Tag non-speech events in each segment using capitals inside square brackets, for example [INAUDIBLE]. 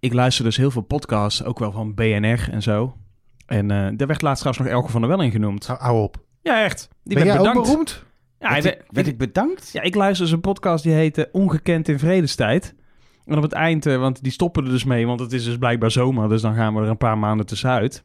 ik luister dus heel veel podcasts, ook wel van BNR en zo. En eh daar werd laatst trouwens nog Elke van der Wel in genoemd. Hou, hou op. Ja, echt. Die ben jij bedankt. ook beroemd? Ja, werd, ik, werd ik bedankt? ja, ik luister dus een podcast die heette Ongekend in Vredestijd. En op het eind, eh, want die stoppen er dus mee, want het is dus blijkbaar zomer. Dus dan gaan we er een paar maanden tussenuit.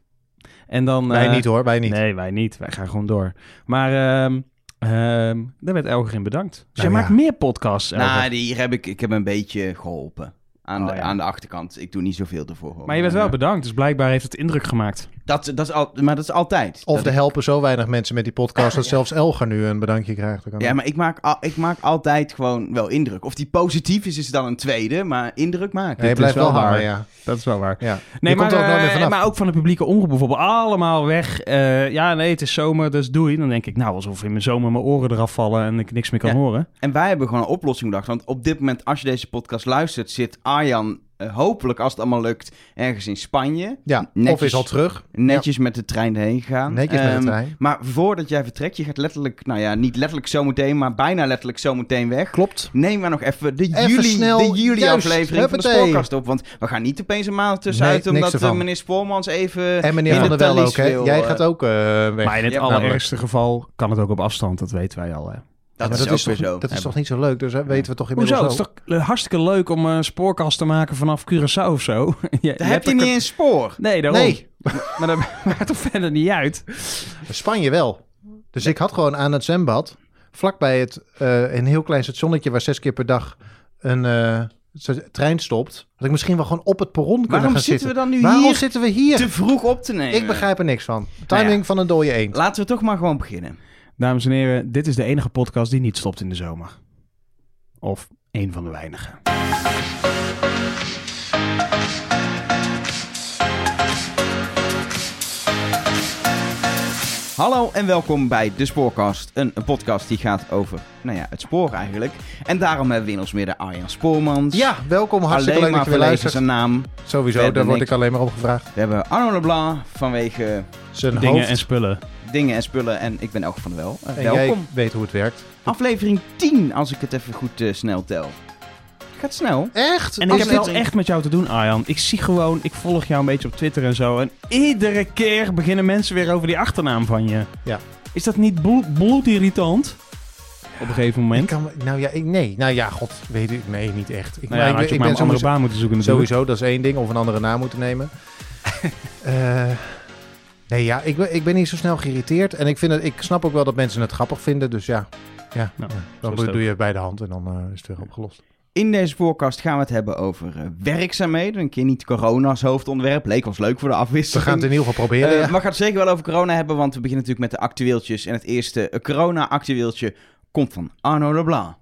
En dan... wij eh, niet hoor, wij niet. Nee, wij niet. Wij gaan gewoon door. Maar ehm ehm daar werd Elger in bedankt. Dus Nou jij ja. maakt meer podcasts, Elger. Nou, die- hier heb ik, ik heb een beetje geholpen. Aan, Oh, de, ja. aan de achterkant. Ik doe niet zoveel ervoor. hoor. maar je werd wel Eh, bedankt, dus blijkbaar heeft het indruk gemaakt. Dat, dat is al, maar dat is altijd. Of Dat er ik- helpen zo weinig mensen met die podcast dat zelfs Elger nu een bedankje krijgt. Ja, maar ik maak, al, ik maak altijd gewoon wel indruk. Of die positief is, is dan een tweede. Maar indruk maken. Nee, je is blijft wel waar. ja. Dat is wel waar. ja. Nee, je maar, komt er ook nooit meer eh, vanaf. maar ook van de publieke omroep bijvoorbeeld. Allemaal weg. Eh, ja, nee, het is zomer, dus doei. Dan denk ik, nou, alsof in mijn zomer mijn oren eraf vallen en ik niks meer kan Ja. horen. En wij hebben gewoon een oplossing bedacht. Want op dit moment, als je deze podcast luistert, zit Arjan hopelijk, als het allemaal lukt, ergens in Spanje. ja, of netjes- is al terug. Netjes met de trein erheen gegaan. Netjes met de Ehm, trein. Maar voordat jij vertrekt, je gaat letterlijk, nou ja, niet letterlijk zometeen, maar bijna letterlijk zometeen weg. Klopt. Neem maar nog even de Even juli, snel, de juli juist, aflevering van de. Spoorkast op. Want we gaan niet opeens een maand tussenuit, Nee, omdat eh, ervan. meneer Spoormans even... En meneer in Van de der Wel ook, hè? Jij eh, gaat ook eh, weg. Maar in het Ja, allerergste geval kan het ook op afstand, dat weten wij al. Hè. Dat maar is dat ook is, weer toch, zo. dat is toch niet zo leuk? Dus hè, weten we toch inmiddels Hoezo? Het is toch eh, hartstikke leuk om een spoorkast te maken vanaf Curaçao of zo? [LAUGHS] je, Daar heb je niet eens spoor. Nee, daarom. Nee, [LAUGHS] Maar dat [LAUGHS] maakt toch verder niet uit? Spanje wel. Dus ik had gewoon aan het zwembad, vlakbij het, eh, een heel klein stationnetje waar zes keer per dag een eh, trein stopt, had ik misschien wel gewoon op het perron kunnen Waarom gaan zitten zitten. we dan nu Waarom hier zitten we hier? te vroeg op te nemen? Ik begrijp er niks van. Timing Nou ja. van een dode eend. Laten we toch maar gewoon beginnen. Dames en heren, dit is de enige podcast die niet stopt in de zomer. Of één van de weinige. Hallo en welkom bij De Spoorkast. Een, een podcast die gaat over, nou ja, het spoor eigenlijk. En daarom hebben we in ons midden Arjan Spoormans. Ja, welkom. Hartstikke alleen leuk maar dat je weer luistert. zijn naam. Sowieso, daar word ik alleen maar op gevraagd. We hebben Arno Leblanc vanwege Zijn Dingen hoofd. en spullen. Dingen en spullen. En ik ben Elke van der Wel. Eh, En welkom. jij weet hoe het werkt. Aflevering 10, als ik het even goed eh, snel tel. Gaat snel. Echt? En ik Is heb dit- echt met jou te doen, Arjan. Ik zie gewoon, ik volg jou een beetje op Twitter en zo. En iedere keer beginnen mensen weer over die achternaam van je. Ja. Is dat niet bloed, bloedirritant? Op een gegeven Ik moment. kan, nou ja, ik, nee. Nou ja, god, weet ik. Nee, niet echt. Ik, Nou ja, ik, had je ik maar ben een andere sowieso, baan moeten zoeken natuurlijk. sowieso, dat is één ding. Of een andere naam moeten nemen. [LAUGHS] Eh, nee, ja, ik ben, ik ben niet zo snel geïrriteerd. En ik, vind het, ik snap ook wel dat mensen het grappig vinden. Dus ja, ja Nou, dan doe je het bij de hand en dan eh, is het weer opgelost. In deze podcast gaan we het hebben over eh, werkzaamheden. Een keer niet corona als hoofdonderwerp. Leek ons leuk voor de We afwisseling. gaan het in ieder geval proberen. Eh, ja. Maar we gaan het zeker wel over corona hebben, want we beginnen natuurlijk met de actueeltjes. En het eerste eh, corona-actueeltje komt van Arno Leblanc.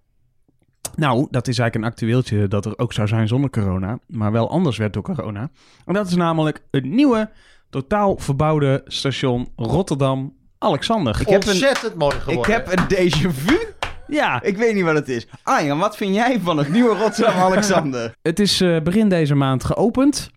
Nou, dat is eigenlijk een actueeltje dat er ook zou zijn zonder corona. Maar wel anders werd door corona. En dat is namelijk het nieuwe, totaal verbouwde station Rotterdam-Alexander. ik heb een- Ontzettend mooi Ik geworden. heb een déjà vu. Ja, Ik weet niet wat het is. Arjan, wat vind jij van het nieuwe Rotterdam-Alexander? [LAUGHS] Het is eh, begin deze maand geopend.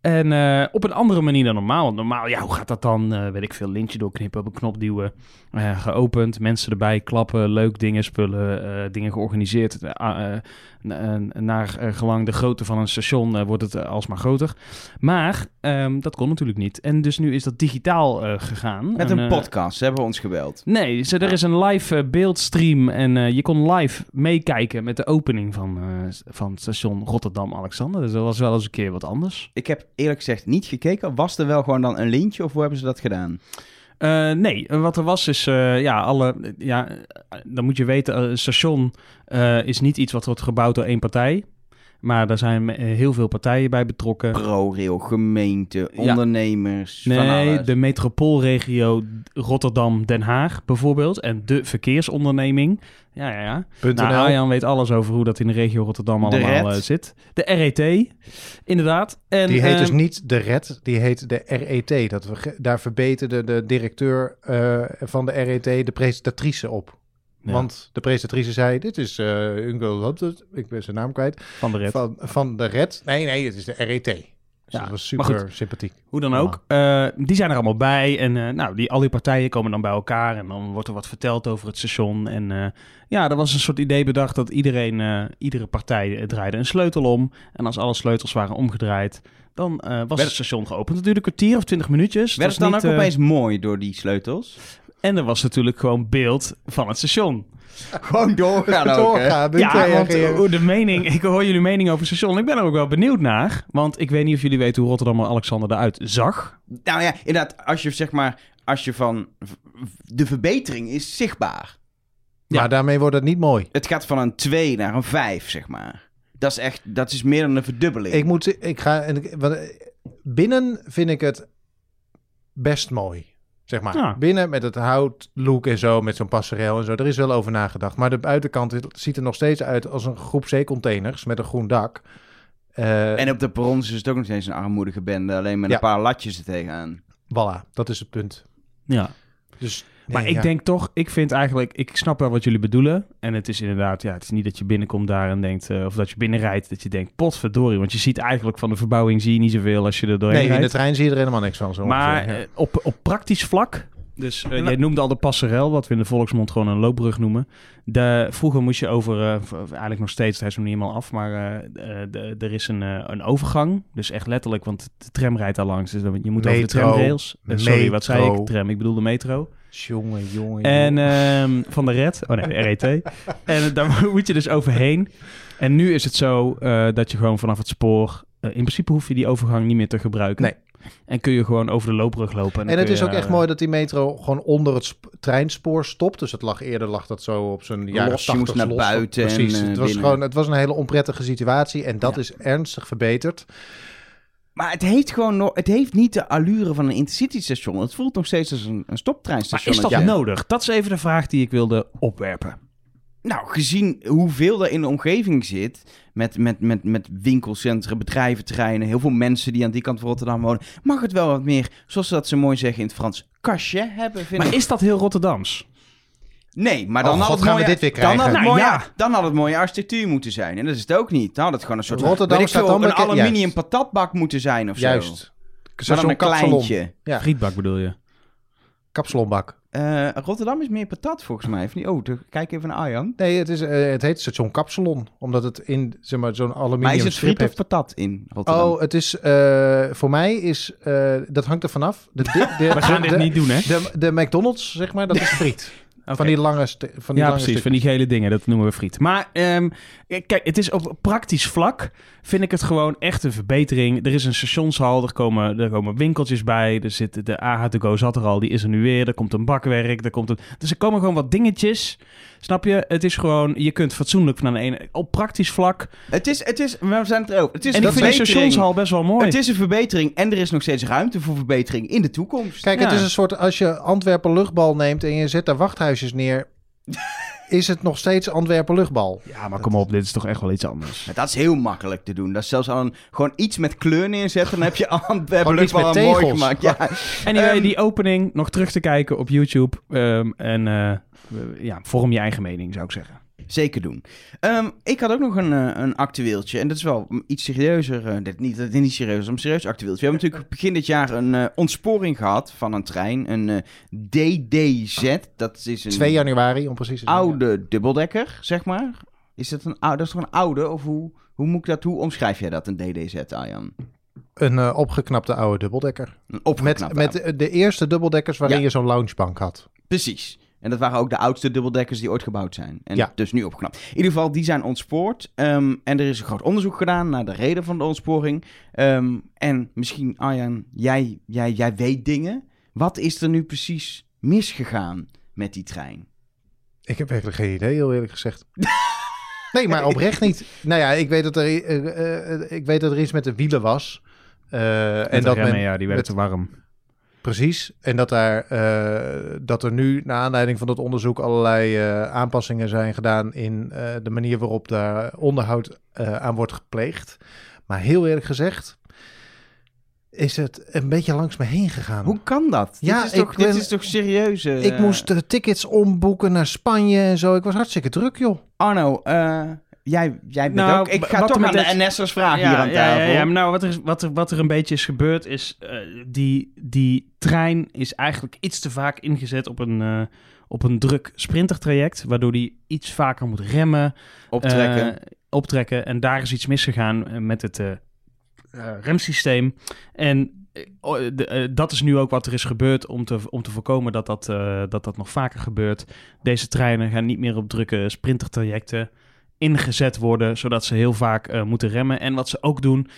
En eh, op een andere manier dan normaal. Want normaal, ja, hoe gaat dat dan? Eh, weet ik veel, lintje doorknippen, op een knop duwen. Eh, geopend, mensen erbij klappen, leuk dingen, spullen, dingen georganiseerd. Ah, naar gelang de grootte van een station wordt het alsmaar groter. Maar ehm, dat kon natuurlijk niet. En dus nu is dat digitaal gegaan. Met En, een podcast, ze hebben ons gebeld. Nee, ze, er is een live beeldstream en je kon live meekijken met de opening van, van station Rotterdam-Alexander. Dus dat was wel eens een keer wat anders. Ik heb eerlijk gezegd niet gekeken. Was er wel gewoon dan een lintje of hoe hebben ze dat gedaan? Eh, nee, wat er was is, eh, ja, alle, ja, dan moet je weten, eh, een station is niet iets wat wordt gebouwd door één partij. Maar daar zijn eh, heel veel partijen bij betrokken. ProRail, gemeente, Ja. ondernemers, van Nee, alles. de metropoolregio Rotterdam-Den Haag bijvoorbeeld. En de verkeersonderneming. Ja, ja, ja. Nou. Arjan weet alles over hoe dat in de regio Rotterdam allemaal eh, zit. De RET, inderdaad. En, Die heet dus ehm, niet de RET, die heet de RET. Dat we, daar verbeterde de directeur eh, van de RET de presentatrice op. ja, Want de presentatrice zei, dit is uh, Ungo ik ben zijn naam kwijt, van de RET. van, van de RET. Nee, nee, het is de RET. Dus Ja, dat was super sympathiek. Hoe dan ook. Eh, die zijn er allemaal bij. En eh, nou, die, al die partijen komen dan bij elkaar. En dan wordt er wat verteld over het station. En eh, ja, er was een soort idee bedacht dat iedereen, eh, iedere partij draaide een sleutel om. En als alle sleutels waren omgedraaid, dan eh, was Werd- het station geopend. Het duurde een kwartier of twintig minuutjes. Werd het dan ook niet, opeens mooi door die sleutels? En er was natuurlijk gewoon beeld van het station. Gewoon doorgaan ook, hè? Doorgaan, niet ja, want eh, de mening, ik hoor jullie mening over het station. Ik ben er ook wel benieuwd naar. Want ik weet niet of jullie weten hoe Rotterdam Alexander eruit zag. Nou ja, inderdaad, als je zeg maar, als je van, de verbetering is zichtbaar. Ja. Maar daarmee wordt het niet mooi. Het gaat van een 2 naar een 5, zeg maar. Dat is echt, dat is meer dan een verdubbeling. Ik moet, ik ga, eh, binnen vind ik het best mooi. Zeg maar. Ja. Binnen met het houtlook en zo, met zo'n passerel en zo. Er is wel over nagedacht. Maar de buitenkant ziet er nog steeds uit als een groep zeecontainers met een groen dak. Eh En op de perrons is het ook nog steeds een armoedige bende, alleen met Ja. een paar latjes er tegenaan. voilà, dat is het punt. Ja. Dus, Maar nee, ik ja. denk toch, ik vind eigenlijk, ik snap wel wat jullie bedoelen. En het is inderdaad, ja, het is niet dat je binnenkomt daar en denkt, eh, of dat je binnenrijdt, dat je denkt, potverdorie. Want je ziet eigenlijk van de verbouwing zie je niet zoveel als je er doorheen Nee, in de trein zie je er helemaal niks van. Zo maar ongeveer, ja. eh, op, op praktisch vlak, dus eh, Ja, jij noemde al de passerel, wat we in de volksmond gewoon een loopbrug noemen. De, vroeger moest je over, eh, eigenlijk nog steeds, hij is nog niet helemaal af, maar eh, eh, de, er is een, eh, een overgang. Dus echt letterlijk, want de tram rijdt daar langs. Dus je moet over de tramrails. Sorry, wat zei ik? Tram, ik bedoel de metro. Jongen, jongen, En jongen. ehm, van de red. Oh nee, de RET. [LAUGHS] en daar moet je dus overheen. En nu is het zo eh, dat je gewoon vanaf het spoor... eh, in principe hoef je die overgang niet meer te gebruiken. Nee. En kun je gewoon over de loopbrug lopen. En het is ook echt eh, mooi dat die metro gewoon onder het sp- treinspoor stopt. Dus het lag eerder lag dat zo op zijn jaren Los, je moest 80 naar los. buiten en, Precies. het, was binnen. gewoon, het was een hele onprettige situatie. En dat Ja. is ernstig verbeterd. Maar het heeft gewoon nog, het heeft niet de allure van een intercity station. Het voelt nog steeds als een, een Maar stoptreinstation. is dat Ja. nodig? Dat is even de vraag die ik wilde opwerpen. Nou, gezien hoeveel er in de omgeving zit, met, met, met, met winkelcentra, bedrijventerreinen, heel veel mensen die aan die kant van Rotterdam wonen, mag het wel wat meer, zoals ze dat zo mooi zeggen in het Frans, cachet hebben, vind Maar ik. is dat heel Rotterdams? Nee, maar dan Oh, had God, het gaan we mooie, dit weer dan had het Nou, mooie, ja. dan had het mooie architectuur moeten zijn. En dat is het ook niet. Dan had het gewoon een soort Rotterdam weet ik staat veel, dan een aluminium juist. patatbak moeten zijn of zo. Juist. Maar dan een Kapsalon. kleintje. Ja. Frietbak bedoel je? Kapsalonbak. Eh, Rotterdam is meer patat volgens mij. Of niet? Oh, kijk even naar Arjan. Nee, het, is, eh, het heet station Kapsalon. Omdat het in zeg maar, zo'n aluminium Maar is het friet of heeft. patat in Rotterdam? Oh, het is eh, voor mij is eh, dat hangt er vanaf. De, de, de, [LAUGHS] We gaan de, dit niet doen, hè? De, de McDonald's, zeg maar, dat is friet. [LAUGHS] Van die lange, van die ja, lange precies. Van die gele dingen, dat noemen we friet. Maar ehm, kijk, het is op praktisch vlak vind ik het gewoon echt een verbetering. Er is een stationshal, er komen, er komen winkeltjes bij. Er zit, de AH2Go zat er al, die is er nu weer. Er komt een bakwerk, er komt een... Dus er komen gewoon wat dingetjes. Snap je? Het is gewoon, je kunt fatsoenlijk van de ene... Op praktisch vlak. Het is, het is, we zijn het erover. Het is En een ik vind verbetering. stationshal best wel mooi. Het is een verbetering en er is nog steeds ruimte voor verbetering in de toekomst. Kijk, Ja. het is een soort, als je Antwerpen luchtbal neemt en je zet daar wachthuisjes neer, [LAUGHS] is het nog steeds Antwerpen luchtbal. Ja, maar kom op, dit is toch echt wel iets anders. Maar dat is heel makkelijk te doen. Dat is zelfs al een, gewoon iets met kleur neerzetten. Dan heb je [LAUGHS] Antwerpen Gewoon iets luchtbal mooi tegels. gemaakt. Ja. [LAUGHS] Anyway, Ehm, die opening nog terug te kijken op YouTube. ehm, en eh, ja, vorm je eigen mening, zou ik zeggen. Zeker doen. Ehm, ik had ook nog een, eh, een actueeltje. En dat is wel iets serieuzer. eh, dit, niet dat het niet serieus maar een serieus actueeltje. We hebben natuurlijk begin dit jaar een eh, ontsporing gehad van een trein. Een eh, DDZ. Dat is een 2 januari, om precies te zijn. oude dubbeldekker, zeg maar. Is dat een oude? Dat is toch een oude? Of hoe, hoe moet ik dat? Hoe omschrijf jij dat, een DDZ, Arjan? Een eh, opgeknapte oude dubbeldekker. Een Met, opgeknapte met oude. de eerste dubbeldekkers waarin Ja. je zo'n loungebank had. Precies. En dat waren ook de oudste dubbeldekkers die ooit gebouwd zijn. En Ja. dus nu opgeknapt. In ieder geval, die zijn ontspoord. Ehm, en er is een groot onderzoek gedaan naar de reden van de ontsporing. Ehm, en misschien, Arjan, jij, jij, jij weet dingen. Wat is er nu precies misgegaan met die trein? Ik heb eigenlijk geen idee, heel eerlijk gezegd. [LAUGHS] nee, maar oprecht niet. Nou ja, ik weet dat er, eh, eh, ik weet dat er iets met de wielen was. Eh, en, dat remmen, men, ja, die werden met- te warm. Precies. En dat, daar, eh, dat er nu, naar aanleiding van dat onderzoek, allerlei eh, aanpassingen zijn gedaan in eh, de manier waarop daar onderhoud aan wordt gepleegd. Maar heel eerlijk gezegd, is het een beetje langs me heen gegaan. Hoe kan dat? Ja, dit is toch, ik dit is toch serieus? Ik moest de tickets omboeken naar Spanje en zo. Ik was hartstikke druk, joh. Arno, eh, jij, jij bent Nou, ook... Ik ga toch aan de NS'ers vragen ja, hier aan ja, tafel. Ja, ja, maar nou, wat er, is- wat, er, wat er een beetje is gebeurd is... eh, die, die trein is eigenlijk iets te vaak ingezet op een, eh, op een druk sprintertraject... waardoor die iets vaker moet remmen, Optrekken. eh, optrekken. En daar is iets misgegaan met het remsysteem. En de, dat is nu ook wat er is gebeurd om te, om te voorkomen dat dat, dat dat nog vaker gebeurt. Deze treinen gaan niet meer op drukke sprintertrajecten ingezet worden, zodat ze heel vaak eh, moeten remmen. En wat ze ook doen,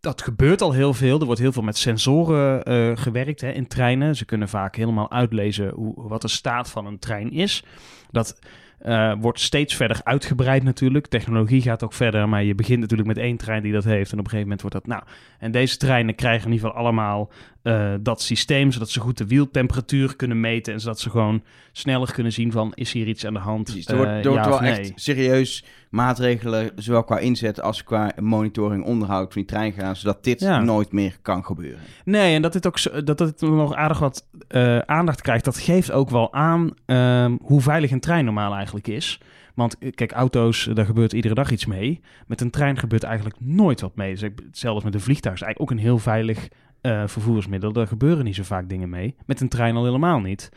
dat gebeurt al heel veel. Er wordt heel veel met sensoren eh, gewerkt hè, in treinen. Ze kunnen vaak helemaal uitlezen hoe, wat de staat van een trein is. Dat eh, wordt steeds verder uitgebreid natuurlijk. Technologie gaat ook verder, maar je begint natuurlijk met één trein die dat heeft. En op een gegeven moment wordt dat... Nou, en deze treinen krijgen in ieder geval allemaal eh, dat systeem... zodat ze goed de wieltemperatuur kunnen meten... en zodat ze gewoon sneller kunnen zien van... is hier iets aan de hand? Precies, er wordt, Eh, er wordt ja wel nee? echt serieus maatregelen, zowel qua inzet als qua monitoring, onderhoud van die trein gedaan, zodat dit Ja. nooit meer kan gebeuren. Nee, en dat dit ook zo- dat dit nog aardig wat eh, aandacht krijgt, dat geeft ook wel aan ehm, hoe veilig een trein normaal eigenlijk is. Want eh, kijk, auto's, eh, daar gebeurt iedere dag iets mee. Met een trein gebeurt eigenlijk nooit wat mee. Dus hetzelfde als met een vliegtuig. is eigenlijk ook een heel veilig eh, vervoersmiddel. Daar gebeuren niet zo vaak dingen mee. Met een trein al helemaal niet.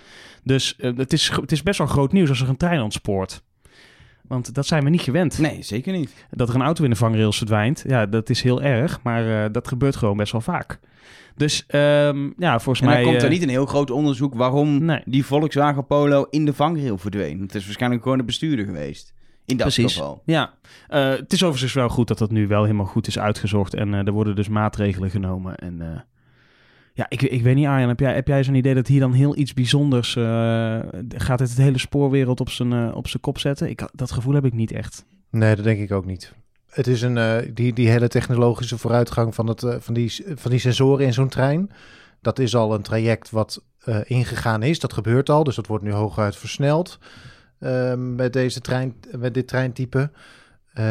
Dus eh, het, is, het is best wel groot nieuws als er een trein ontspoort. Want dat zijn we niet gewend. Nee, zeker niet. Dat er een auto in de vangrails verdwijnt, ja, dat is heel erg. Maar eh, dat gebeurt gewoon best wel vaak. Dus ehm, ja, volgens En mij... dan komt er niet een heel groot onderzoek waarom Nee. die Volkswagen Polo in de vangrail verdween. Het is waarschijnlijk gewoon de bestuurder geweest. In dat Precies. geval. Ja, het is overigens wel goed dat dat nu wel helemaal goed is uitgezocht. En er worden dus maatregelen genomen. En ja, ik, ik weet niet, Arjan, heb jij, heb jij zo'n idee dat hier dan heel iets bijzonders... eh, gaat het het hele spoorwereld op zijn, eh, op zijn kop zetten? Ik, dat gevoel heb ik niet echt. Nee, dat denk ik ook niet. Het is een, eh, die, die hele technologische vooruitgang van, het, van, die, van die sensoren in zo'n trein. Dat is al een traject wat ingegaan is. Dat gebeurt al, dus dat wordt nu hooguit versneld met, deze trein, met dit treintype. Eh,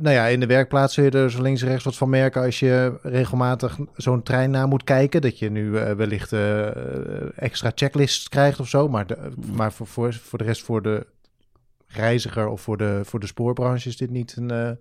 nou ja, in de werkplaats zul je er zo links en rechts wat van merken als je regelmatig zo'n trein na moet kijken. Dat je nu eh, wellicht eh, extra checklists krijgt of zo. Maar, maar voor, voor, de rest voor de reiziger of voor de, voor de spoorbranche is dit niet een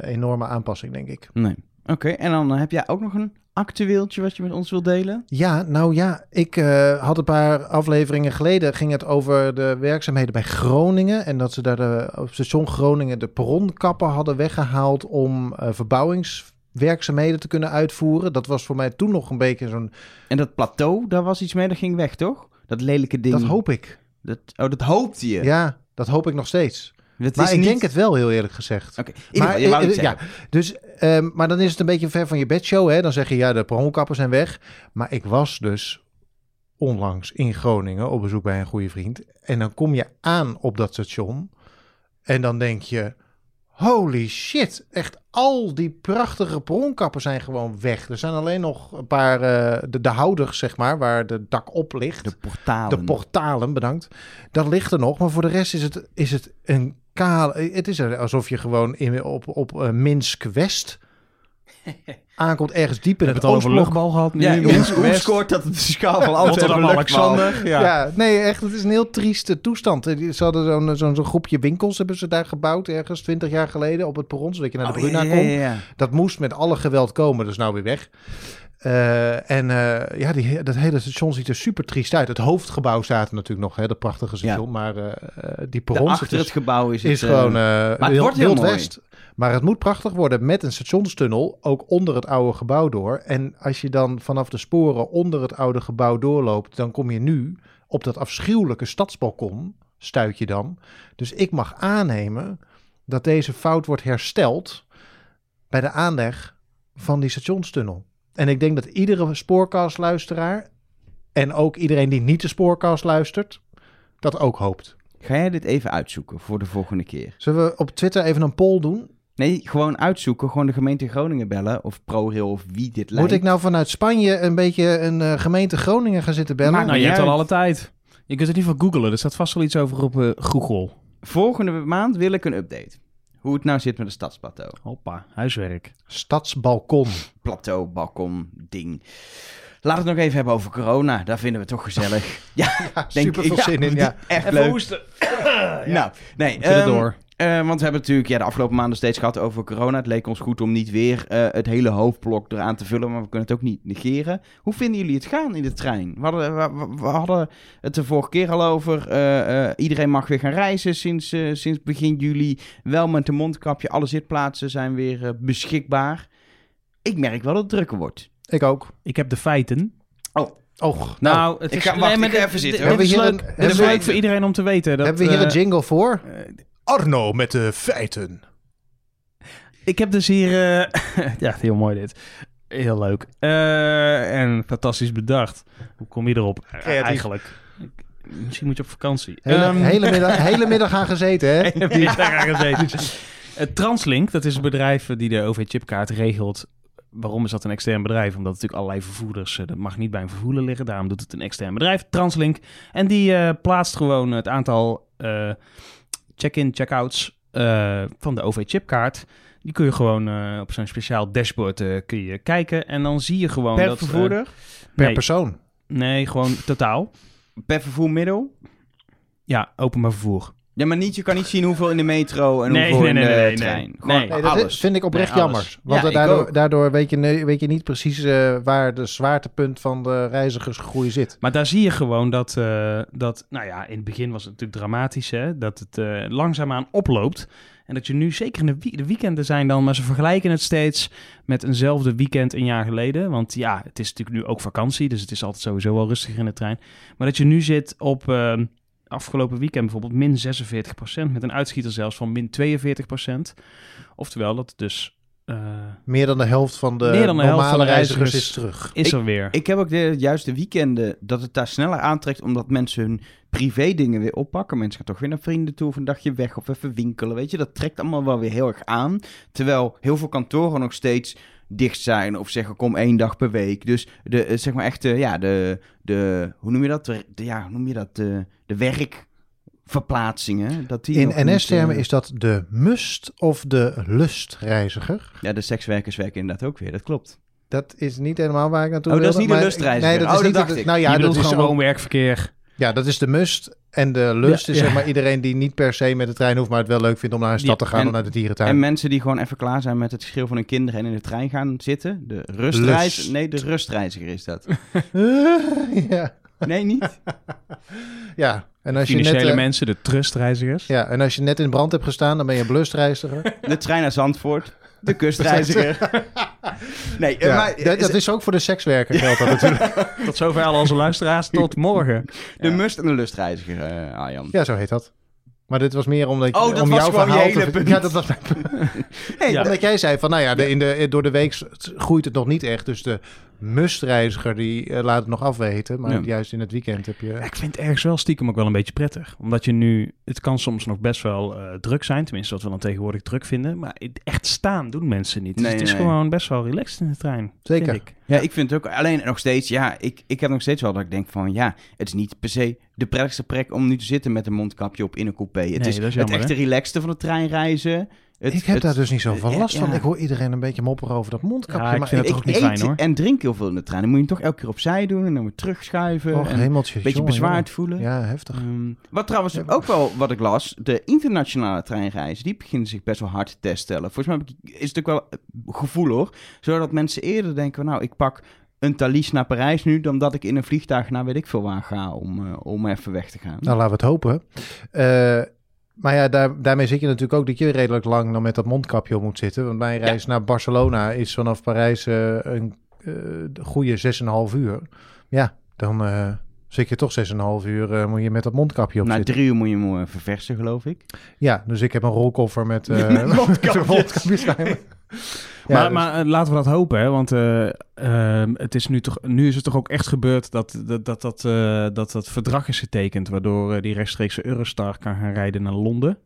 enorme aanpassing, denk ik. Nee. Oké, en dan heb jij ook nog een actueeltje wat je met ons wilt delen? Ja, nou ja, ik eh, had een paar afleveringen geleden ging het over de werkzaamheden bij Groningen en dat ze daar de, op station Groningen de perronkappen hadden weggehaald om eh, verbouwingswerkzaamheden te kunnen uitvoeren. Dat was voor mij toen nog een beetje zo'n, En dat plateau, daar was iets mee, dat ging weg, toch? Dat lelijke ding. dat hoop ik. Dat, oh, dat hoopte je. Ja, dat hoop ik nog steeds. Het maar is ik niet- denk het wel, heel eerlijk gezegd. Oké, in ieder geval, je Maar, eh, eh, ja, dus, ehm, maar dan is het een beetje ver van je bedshow. Hè? Dan zeg je, ja, de perronkappen zijn weg. Maar ik was dus onlangs in Groningen op bezoek bij een goede vriend. En dan kom je aan op dat station. En dan denk je, holy shit, echt al die prachtige perronkappen zijn gewoon weg. Er zijn alleen nog een paar, eh, de, de houders, zeg maar, waar de dak op ligt. De portalen. De portalen, bedankt. Dat ligt er nog, maar voor de rest is het, is het een kale... Het is er alsof je gewoon in, op, op eh, Minsk West [LAUGHS] aankomt, ergens diep in het het al over luchtbal gehad. Nu ja, hoe, Minsk hoe West. scoort dat op de schaal van luchtbal? Alexander. Ja. Ja. nee, echt, het is een heel trieste toestand. Eh, Ze hadden zo'n zo'n zo'n groepje winkels hebben ze daar gebouwd, ergens 20 jaar geleden op het perron, zodat je naar de Oh, Bruna ja, kon. ja, ja. Dat moest met alle geweld komen, dus nou weer weg. Eh, en eh, ja, die, dat hele station ziet er super triest uit. Het hoofdgebouw staat er natuurlijk nog, hè, dat prachtige station. Maar eh, die perrons, Achter het is, gebouw is het... is gewoon eh het wild, wordt heel Wild mooi. West. Maar het moet prachtig worden met een stationstunnel, ook onder het oude gebouw door. En als je dan vanaf de sporen onder het oude gebouw doorloopt, dan kom je nu op dat afschuwelijke stadsbalkon, stuit je dan. Dus ik mag aannemen dat deze fout wordt hersteld bij de aanleg van die stationstunnel. En ik denk dat iedere spoorkastluisteraar en ook iedereen die niet de spoorkast luistert, dat ook hoopt. Ga jij dit even uitzoeken voor de volgende keer? Zullen we op Twitter even een poll doen? Nee, gewoon uitzoeken. Gewoon de gemeente Groningen bellen. Of ProRail of wie dit lijkt. Moet ik nou vanuit Spanje een beetje een eh, gemeente Groningen gaan zitten bellen? Maakt Nou, je niet hebt al alle tijd. Je kunt het in ieder geval googlen. Er staat vast wel iets over op eh, Google. Volgende maand wil ik een update. Hoe het nou zit met het stadsplateau. Hoppa, huiswerk. Stadsbalkon. Plateau, balkon, ding. Laten we het nog even hebben over corona. Daar vinden we toch gezellig. [LAUGHS] Ja, denk super veel ik. zin in, ja. [LAUGHS] Echt leuk. hoesten. [COUGHS] Nou, nee. Ehm, door. Eh, want we hebben natuurlijk ja, de afgelopen maanden steeds gehad over corona. Het leek ons goed om niet weer eh, het hele hoofdblok eraan te vullen, maar we kunnen het ook niet negeren. Hoe vinden jullie het gaan in de trein? We hadden, we, we hadden het de vorige keer al over. eh, eh, iedereen mag weer gaan reizen sinds, sinds begin juli. Wel met een mondkapje. Alle zitplaatsen zijn weer eh, beschikbaar. Ik merk wel dat het drukker wordt. Ik ook. Ik heb de feiten. Och, Nou, het ik is, ga- wacht, maar ik ga even zitten, dit-. Dit is leuk, dit is leuk voor iedereen om te weten. Dat, Hebben we hier een jingle voor? Arno met de feiten. Ik heb dus hier... eh, [LAUGHS] ja, heel mooi dit. Heel leuk. Eh, en fantastisch bedacht. Hoe kom je erop? Eh, Creatief. eigenlijk. Misschien moet je op vakantie. Hele, Ehm, hele, middag, [LAUGHS] hele middag aan gezeten, hè? heb je daar aan gezeten? Translink, dat is een bedrijf die de OV-chipkaart regelt. Waarom is dat een extern bedrijf? Omdat natuurlijk allerlei vervoerders, dat mag niet bij een vervoerder liggen. Daarom doet het een extern bedrijf, Translink. En die eh, plaatst gewoon het aantal eh, check-in, check-outs eh, van de OV-chipkaart. Die kun je gewoon eh, op zo'n speciaal dashboard eh, kun je kijken. En dan zie je gewoon Per dat... vervoerder? Per nee, persoon. nee, gewoon totaal. Per vervoermiddel? Ja, openbaar vervoer. Ja, maar niet, je kan niet zien hoeveel in de metro en Nee, hoeveel nee, in nee, de nee, nee, trein. nee. Gewoon Nee. Nee, dat alles. vind ik oprecht jammer. Want Ja, daardoor, daardoor weet, je, weet je niet precies eh, waar de zwaartepunt van de reizigersgroei zit. Maar daar zie je gewoon dat, eh, dat, nou ja, in het begin was het natuurlijk dramatisch, hè, dat het eh, langzaamaan oploopt. En dat je nu, zeker in de, wie- de weekenden zijn dan, maar ze vergelijken het steeds met eenzelfde weekend een jaar geleden. Want ja, het is natuurlijk nu ook vakantie, dus het is altijd sowieso wel rustiger in de trein. Maar dat je nu zit op eh, afgelopen weekend bijvoorbeeld min 46%, met een uitschieter zelfs van min 42%. Oftewel, dat het dus eh, Meer dan de helft van de Meer dan de helft normale van de reizigers, reizigers is terug. is er weer. Ik heb ook de juiste weekenden dat het daar sneller aantrekt, omdat mensen hun privé dingen weer oppakken. Mensen gaan toch weer naar vrienden toe of een dagje weg of even winkelen, weet je. Dat trekt allemaal wel weer heel erg aan. Terwijl heel veel kantoren nog steeds dicht zijn of zeggen kom één dag per week. Dus de, eh, zeg maar echt, eh, ja, de, de, hoe noem je dat? De, ja, hoe noem je dat? De, de werkverplaatsingen. Dat die In NS-termen eh, is dat de must of de lustreiziger. Ja, de sekswerkers werken inderdaad ook weer, dat klopt. Dat is niet helemaal waar ik naartoe Oh, dat is niet de maar- lustreiziger. Nee, dat Oh, is dat niet dacht de- ik. Nou je ja, dat is gewoon ook- werkverkeer. Ja, dat is de must. En de lust Ja, is ja. zeg maar iedereen die niet per se met de trein hoeft, maar het wel leuk vindt om naar een stad te gaan en- of naar de dierentuin. En mensen die gewoon even klaar zijn met het schreeuw van hun kinderen en in de trein gaan zitten. De rustreiziger. Lust. Nee, de rustreiziger is dat. [LAUGHS] ja. Nee, niet? [LAUGHS] ja, en als je net, Financiële eh, mensen, de trustreizigers. ja, en als je net in brand hebt gestaan, dan ben je een blustreiziger. De trein naar Zandvoort. De kustreiziger. [LAUGHS] Nee, eh, Ja, maar dat, dat is ook voor de sekswerker geldt dat [LAUGHS] natuurlijk. Tot zover al onze luisteraars. Tot morgen. de must en de lustreiziger, eh Arjan. Ja, zo heet dat. Maar dit was meer omdat Oh, dat om was jouw gewoon je verhaal hele te... punt. Ja, dat was mijn punt. [LAUGHS] Ja. omdat jij zei van, nou ja, de, in de, door de week groeit het nog niet echt. Dus de mustreiziger, die eh, laat het nog afweten. Maar Ja. juist in het weekend heb je... Ja, ik vind het ergens wel stiekem ook wel een beetje prettig. Omdat je nu... Het kan soms nog best wel eh, druk zijn. Tenminste, wat we dan tegenwoordig druk vinden. Maar echt staan doen mensen niet. Dus Nee, het is gewoon best wel relaxed in de trein. Zeker. vind ik. Ja, ik vind het ook alleen nog steeds, ja, ik, ik heb nog steeds wel dat ik denk van, ja, het is niet per se de prettigste plek om nu te zitten met een mondkapje op in een coupé. Het Nee, is dat is het jammer, echte relaxste van de treinreizen. Het, ik heb het- daar dus niet zoveel ja, last van. ja. Ik hoor iedereen een beetje mopperen over dat mondkapje. Ja, ik maar vind het ik toch ook niet eet fijn, hoor. en drink heel veel in de trein. Dan moet je hem toch elke keer opzij doen en dan weer terugschuiven. Och, en hemeltje. een beetje jongen, bezwaard voelen. Ja, heftig. Ehm, wat trouwens ook wel wat ik las, de internationale treinreizen, die beginnen zich best wel hard te stellen. Volgens mij heb ik- is het ook wel eh, gevoel hoor, zodat mensen eerder denken, nou ik pak een Thalys naar Parijs nu, dan dat ik in een vliegtuig naar weet ik veel waar ga om, eh, om even weg te gaan. Nou, laten we het hopen. Eh, maar ja, daar, daarmee zit je natuurlijk ook dat je redelijk lang dan met dat mondkapje op moet zitten. Want mijn reis naar Barcelona is vanaf Parijs eh, een eh, goede 6,5 uur. Ja, dan eh, zit je toch 6,5 uur moet je met dat mondkapje op Na zitten. drie uur moet je hem verversen, geloof ik. Ja, dus ik heb een rolkoffer met, [LAUGHS] Met mondkapjes. [LAUGHS] mondkapjes bij me. Ja, maar dus- maar eh, laten we dat hopen, hè? Want eh, ehm, het is nu, toch, nu is het toch ook echt gebeurd dat dat, dat, dat, eh, dat, dat verdrag is getekend... waardoor die rechtstreekse Eurostar kan gaan rijden naar Londen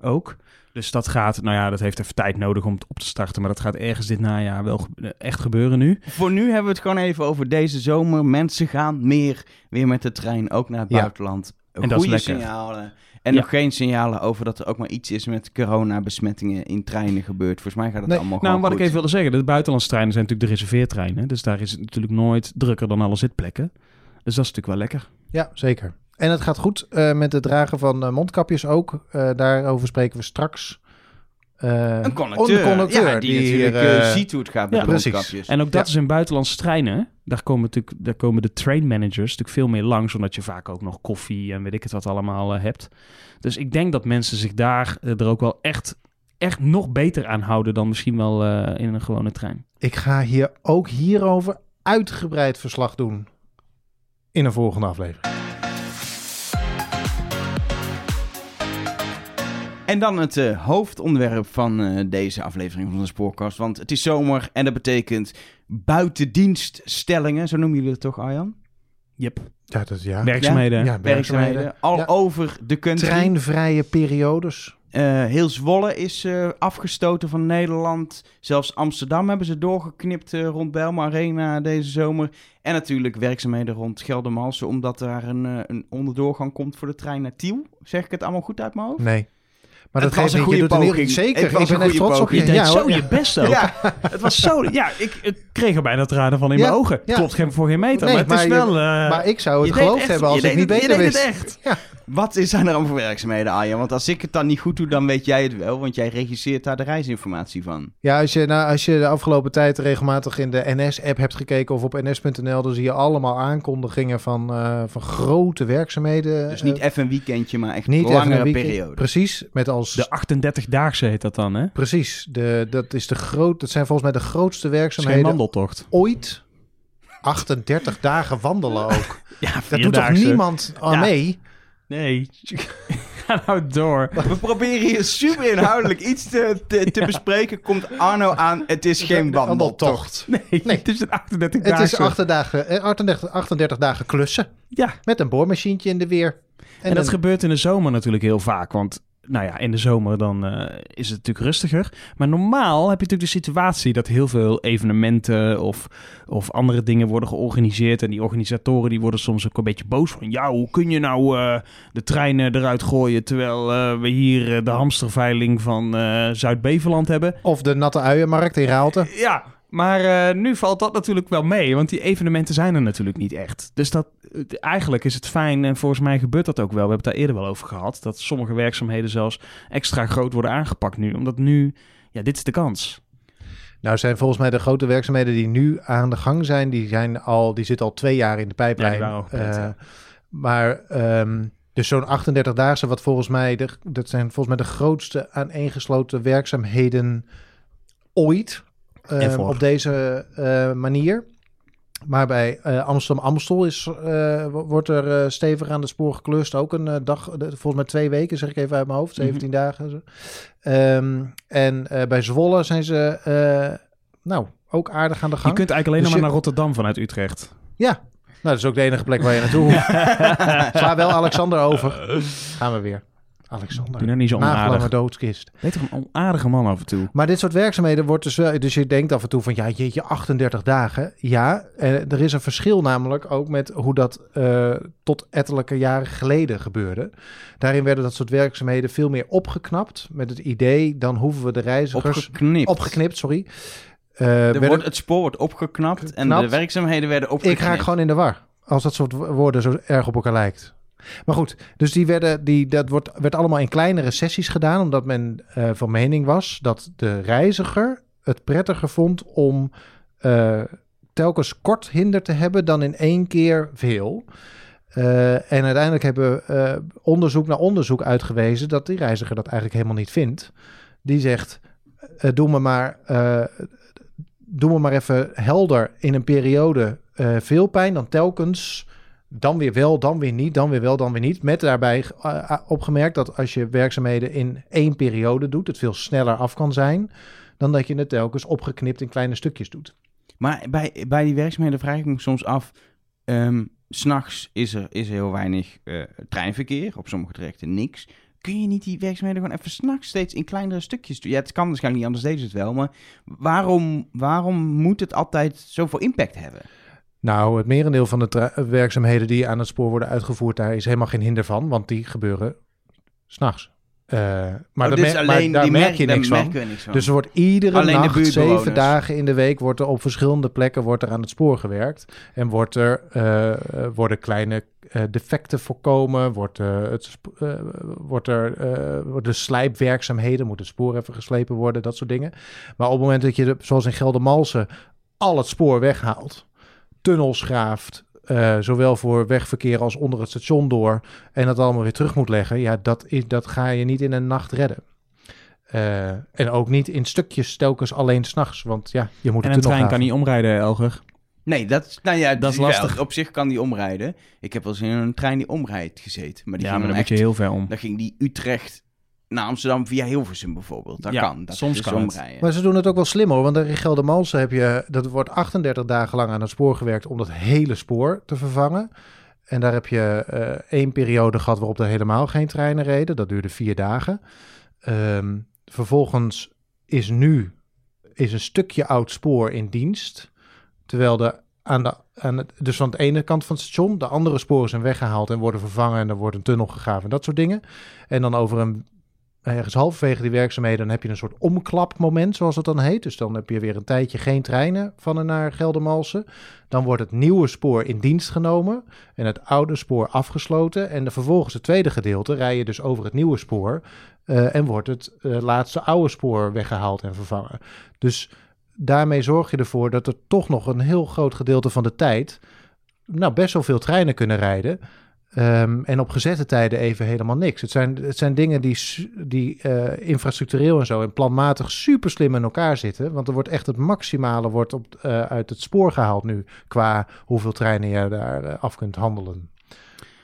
ook. Dus dat gaat, nou ja, dat heeft even tijd nodig om het op te starten... maar dat gaat ergens dit najaar wel ge- echt gebeuren nu. Voor nu hebben we het gewoon even over deze zomer. Mensen gaan meer weer met de trein, ook naar het Ja. buitenland. En dat is lekker. signalen. En Ja. nog geen signalen over dat er ook maar iets is met coronabesmettingen in treinen gebeurt. Volgens mij gaat het Nee, allemaal Nou, gewoon wat ik even wilde zeggen, de buitenlandse treinen zijn natuurlijk de reserveertreinen. Dus daar is het natuurlijk nooit drukker dan alle zitplekken. Dus dat is natuurlijk wel lekker. Ja, zeker. En het gaat goed eh, met het dragen van eh, mondkapjes ook. Eh, daarover spreken we straks. Eh, Een conducteur, een conducteur ja, die, die natuurlijk hier, eh, eh, ziet hoe het gaat met ja, de mondkapjes. En ook dat Ja. is in buitenlandse treinen. Daar komen, natuurlijk, daar komen de train managers natuurlijk veel meer langs, omdat je vaak ook nog koffie en weet ik het wat allemaal hebt. Dus ik denk dat mensen zich daar er ook wel echt, echt nog beter aan houden dan misschien wel eh, in een gewone trein. Ik ga hier ook hierover uitgebreid verslag doen in een volgende aflevering. En dan het eh, hoofdonderwerp van eh, deze aflevering van de Spoorkast. Want het is zomer en dat betekent buitendienststellingen. Zo noemen jullie het toch, Arjan? Yep. Ja, dat, ja. Werkzaamheden. Ja, Werkzaamheden. Al Ja. over de country. Treinvrije periodes. Eh, heel Zwolle is eh, afgestoten van Nederland. Zelfs Amsterdam hebben ze doorgeknipt eh, rond Bijlmer Arena deze zomer. En natuurlijk werkzaamheden rond Geldermalsen, omdat daar een, eh, een onderdoorgang komt voor de trein naar Tiel. Zeg ik het allemaal goed uit mijn hoofd? Nee. Maar Het dat was geeft een. Je goede poging. Zeker. Ik ben echt trots op je. Je deed Ja, zo je best ook. Ja. [LAUGHS] Het was zo... Ja, ik, ik kreeg er bijna tranen van in mijn ogen. Klopt geen voor geen meter, Nee, maar het is maar je- wel... eh, Maar ik zou Je het geloofd echt- hebben als je ik niet beter je wist. deed het echt. Wat is er dan voor werkzaamheden, Arjan? Want als ik het dan niet goed doe, dan weet jij het wel. Want jij regisseert daar de reisinformatie van. Ja, als je, nou, als je de afgelopen tijd regelmatig in de NS-app hebt gekeken of op ns.nl, dan zie je allemaal aankondigingen van, eh, van grote werkzaamheden. Dus niet even een weekendje, maar echt langere een weekend. periode. Precies, met als De 38-daagse heet dat dan, hè? precies. De, dat, is de groot, dat zijn volgens mij de grootste Dat werkzaamheden wandeltocht. ooit. 38 dagen wandelen ook. [LAUGHS] Ja, Daar doet toch niemand aan Ja. mee? Nee. [LAUGHS] Ga nou door. We proberen hier super inhoudelijk iets te, te, te [LAUGHS] bespreken. Komt Arno aan, het is geen wandeltocht. Nee, Nee. het is een 38 Het is daagse. 8 dagen, eh, 38, 38 dagen klussen Ja, met een boormachientje in de weer. en, dat een- gebeurt in de zomer natuurlijk heel vaak. Want nou ja, in de zomer dan eh, is het natuurlijk rustiger. Maar normaal heb je natuurlijk de situatie dat heel veel evenementen of, of andere dingen worden georganiseerd. En die organisatoren die worden soms ook een beetje boos van... Ja, hoe kun je nou eh, de treinen eruit gooien terwijl eh, we hier de hamsterveiling van Zuid-Beveland hebben? Of de natte uienmarkt in Raalte. Ja, maar eh, nu valt dat natuurlijk wel mee, want die evenementen zijn er natuurlijk niet echt. Dus dat, eh, eigenlijk is het fijn, en volgens mij gebeurt dat ook wel. We hebben het daar eerder wel over gehad, dat sommige werkzaamheden zelfs extra groot worden aangepakt nu. Omdat nu, ja, dit is de kans. Nou zijn volgens mij de grote werkzaamheden die nu aan de gang zijn, die, zijn al, die zitten al twee jaar in de pijplijn. Ja, gepland, Eh. Maar ehm, dus zo'n 38-daagse, wat volgens mij, de, dat zijn volgens mij de grootste aaneengesloten werkzaamheden ooit. Ehm, op deze eh, manier. Maar bij eh, Amsterdam-Amstel is, eh, wo- wordt er stevig aan de spoor geklust. Ook een dag, volgens mij twee weken, zeg ik even uit mijn hoofd. 17 dagen. zo. Ehm, en eh, bij Zwolle zijn ze, nou, ook aardig aan de Je gang. kunt eigenlijk alleen Dus nog je- maar naar Rotterdam vanuit Utrecht. Ja, nou, dat is ook de enige plek waar je naartoe hoeft. [LAUGHS] Sla wel Alexander over. [LAUGHS] Gaan we weer. Alexander. Doe nou niet zo onaardig. doodskist. Weet toch een onaardige man af en toe. Maar dit soort werkzaamheden wordt dus wel... Dus je denkt af en toe van, ja, jeetje, 38 dagen. Ja, eh, er is een verschil namelijk ook met hoe dat eh, tot ettelijke jaren geleden gebeurde. Daarin werden dat soort werkzaamheden veel meer opgeknapt. Met het idee, dan hoeven we de reizigers... Opgeknipt. opgeknipt, sorry. Werden- wordt, het spoor wordt opgeknapt en de werkzaamheden werden opgeknipt. Ik raak gewoon in de war. Als dat soort wo- woorden zo erg op elkaar lijkt. Maar goed, dus die werden, die, dat wordt, werd allemaal in kleinere sessies gedaan. Omdat men eh, van mening was dat de reiziger het prettiger vond om eh, telkens kort hinder te hebben dan in één keer veel. Eh, en uiteindelijk hebben eh, onderzoek na onderzoek uitgewezen dat die reiziger dat eigenlijk helemaal niet vindt. Die zegt, doe me maar, doe me maar even helder in een periode veel pijn, dan telkens dan weer wel, dan weer niet, dan weer wel, dan weer niet. Met daarbij eh, opgemerkt dat als je werkzaamheden in één periode doet, het veel sneller af kan zijn dan dat je het telkens opgeknipt in kleine stukjes doet. Maar bij, bij die werkzaamheden vraag ik me soms af... S S'nachts is er, is er heel weinig eh, treinverkeer. Op sommige trajecten niks. Kun je niet die werkzaamheden gewoon even s'nachts steeds in kleinere stukjes doen? Ja, het kan waarschijnlijk niet, anders deden het wel. Maar waarom, waarom moet het altijd zoveel impact hebben? Nou, het merendeel van de tra- werkzaamheden die aan het spoor worden uitgevoerd, daar is helemaal geen hinder van, want die gebeuren s'nachts. Eh, maar, Oh, dus maar alleen daar merk merk- je niks van. niks. Dus er wordt iedere Alleen nacht, zeven dagen in de week, wordt er op verschillende plekken wordt er aan het spoor gewerkt. En wordt er, eh, eh, worden kleine defecten voorkomen, wordt, het, wordt er worden slijpwerkzaamheden, moet het spoor even geslepen worden, dat soort dingen. Maar op het moment dat je, de- zoals in Geldermalsen, al het spoor weghaalt, tunnels graaft, eh, zowel voor wegverkeer als onder het station door, en dat allemaal weer terug moet leggen, ja, dat, is, dat ga je niet in een nacht redden. Eh, en ook niet in stukjes, telkens alleen s'nachts. Want ja, je moet En de een trein kan niet omrijden, Elger. Nee, dat, is- nou ja, Dat is wel, lastig. op zich kan die omrijden. Ik heb wel eens in een trein die omrijdt gezeten. Maar die Ja, ging maar dan dan moet je echt, heel ver om. dan ging die Utrecht naar Amsterdam via Hilversum bijvoorbeeld. Dat Ja, kan. Dat soms is kan omrijden. Maar ze doen het ook wel slim hoor. Want in Geldermalsen heb je, dat wordt 38 dagen lang aan het spoor gewerkt om dat hele spoor te vervangen. En daar heb je eh, één periode gehad waarop er helemaal geen treinen reden. Dat duurde vier dagen. Ehm, vervolgens is nu is een stukje oud spoor in dienst. Terwijl de aan de, aan het, dus van de ene kant van het station, de andere sporen zijn weggehaald en worden vervangen en er wordt een tunnel gegraven en dat soort dingen. En dan over een ergens halverwege die werkzaamheden, dan heb je een soort omklapmoment, zoals het dan heet. Dus dan heb je weer een tijdje geen treinen van en naar Geldermalsen. Dan wordt het nieuwe spoor in dienst genomen en het oude spoor afgesloten. En de, vervolgens het tweede gedeelte rij je dus over het nieuwe spoor eh, en wordt het eh, laatste oude spoor weggehaald en vervangen. Dus daarmee zorg je ervoor dat er toch nog een heel groot gedeelte van de tijd, nou best wel veel treinen kunnen rijden. Ehm, en op gezette tijden even helemaal niks. Het zijn, het zijn dingen die, die eh, infrastructureel en zo en planmatig super slim in elkaar zitten. Want er wordt echt het maximale wordt op, eh, uit het spoor gehaald nu. Qua hoeveel treinen je daar eh, af kunt handelen.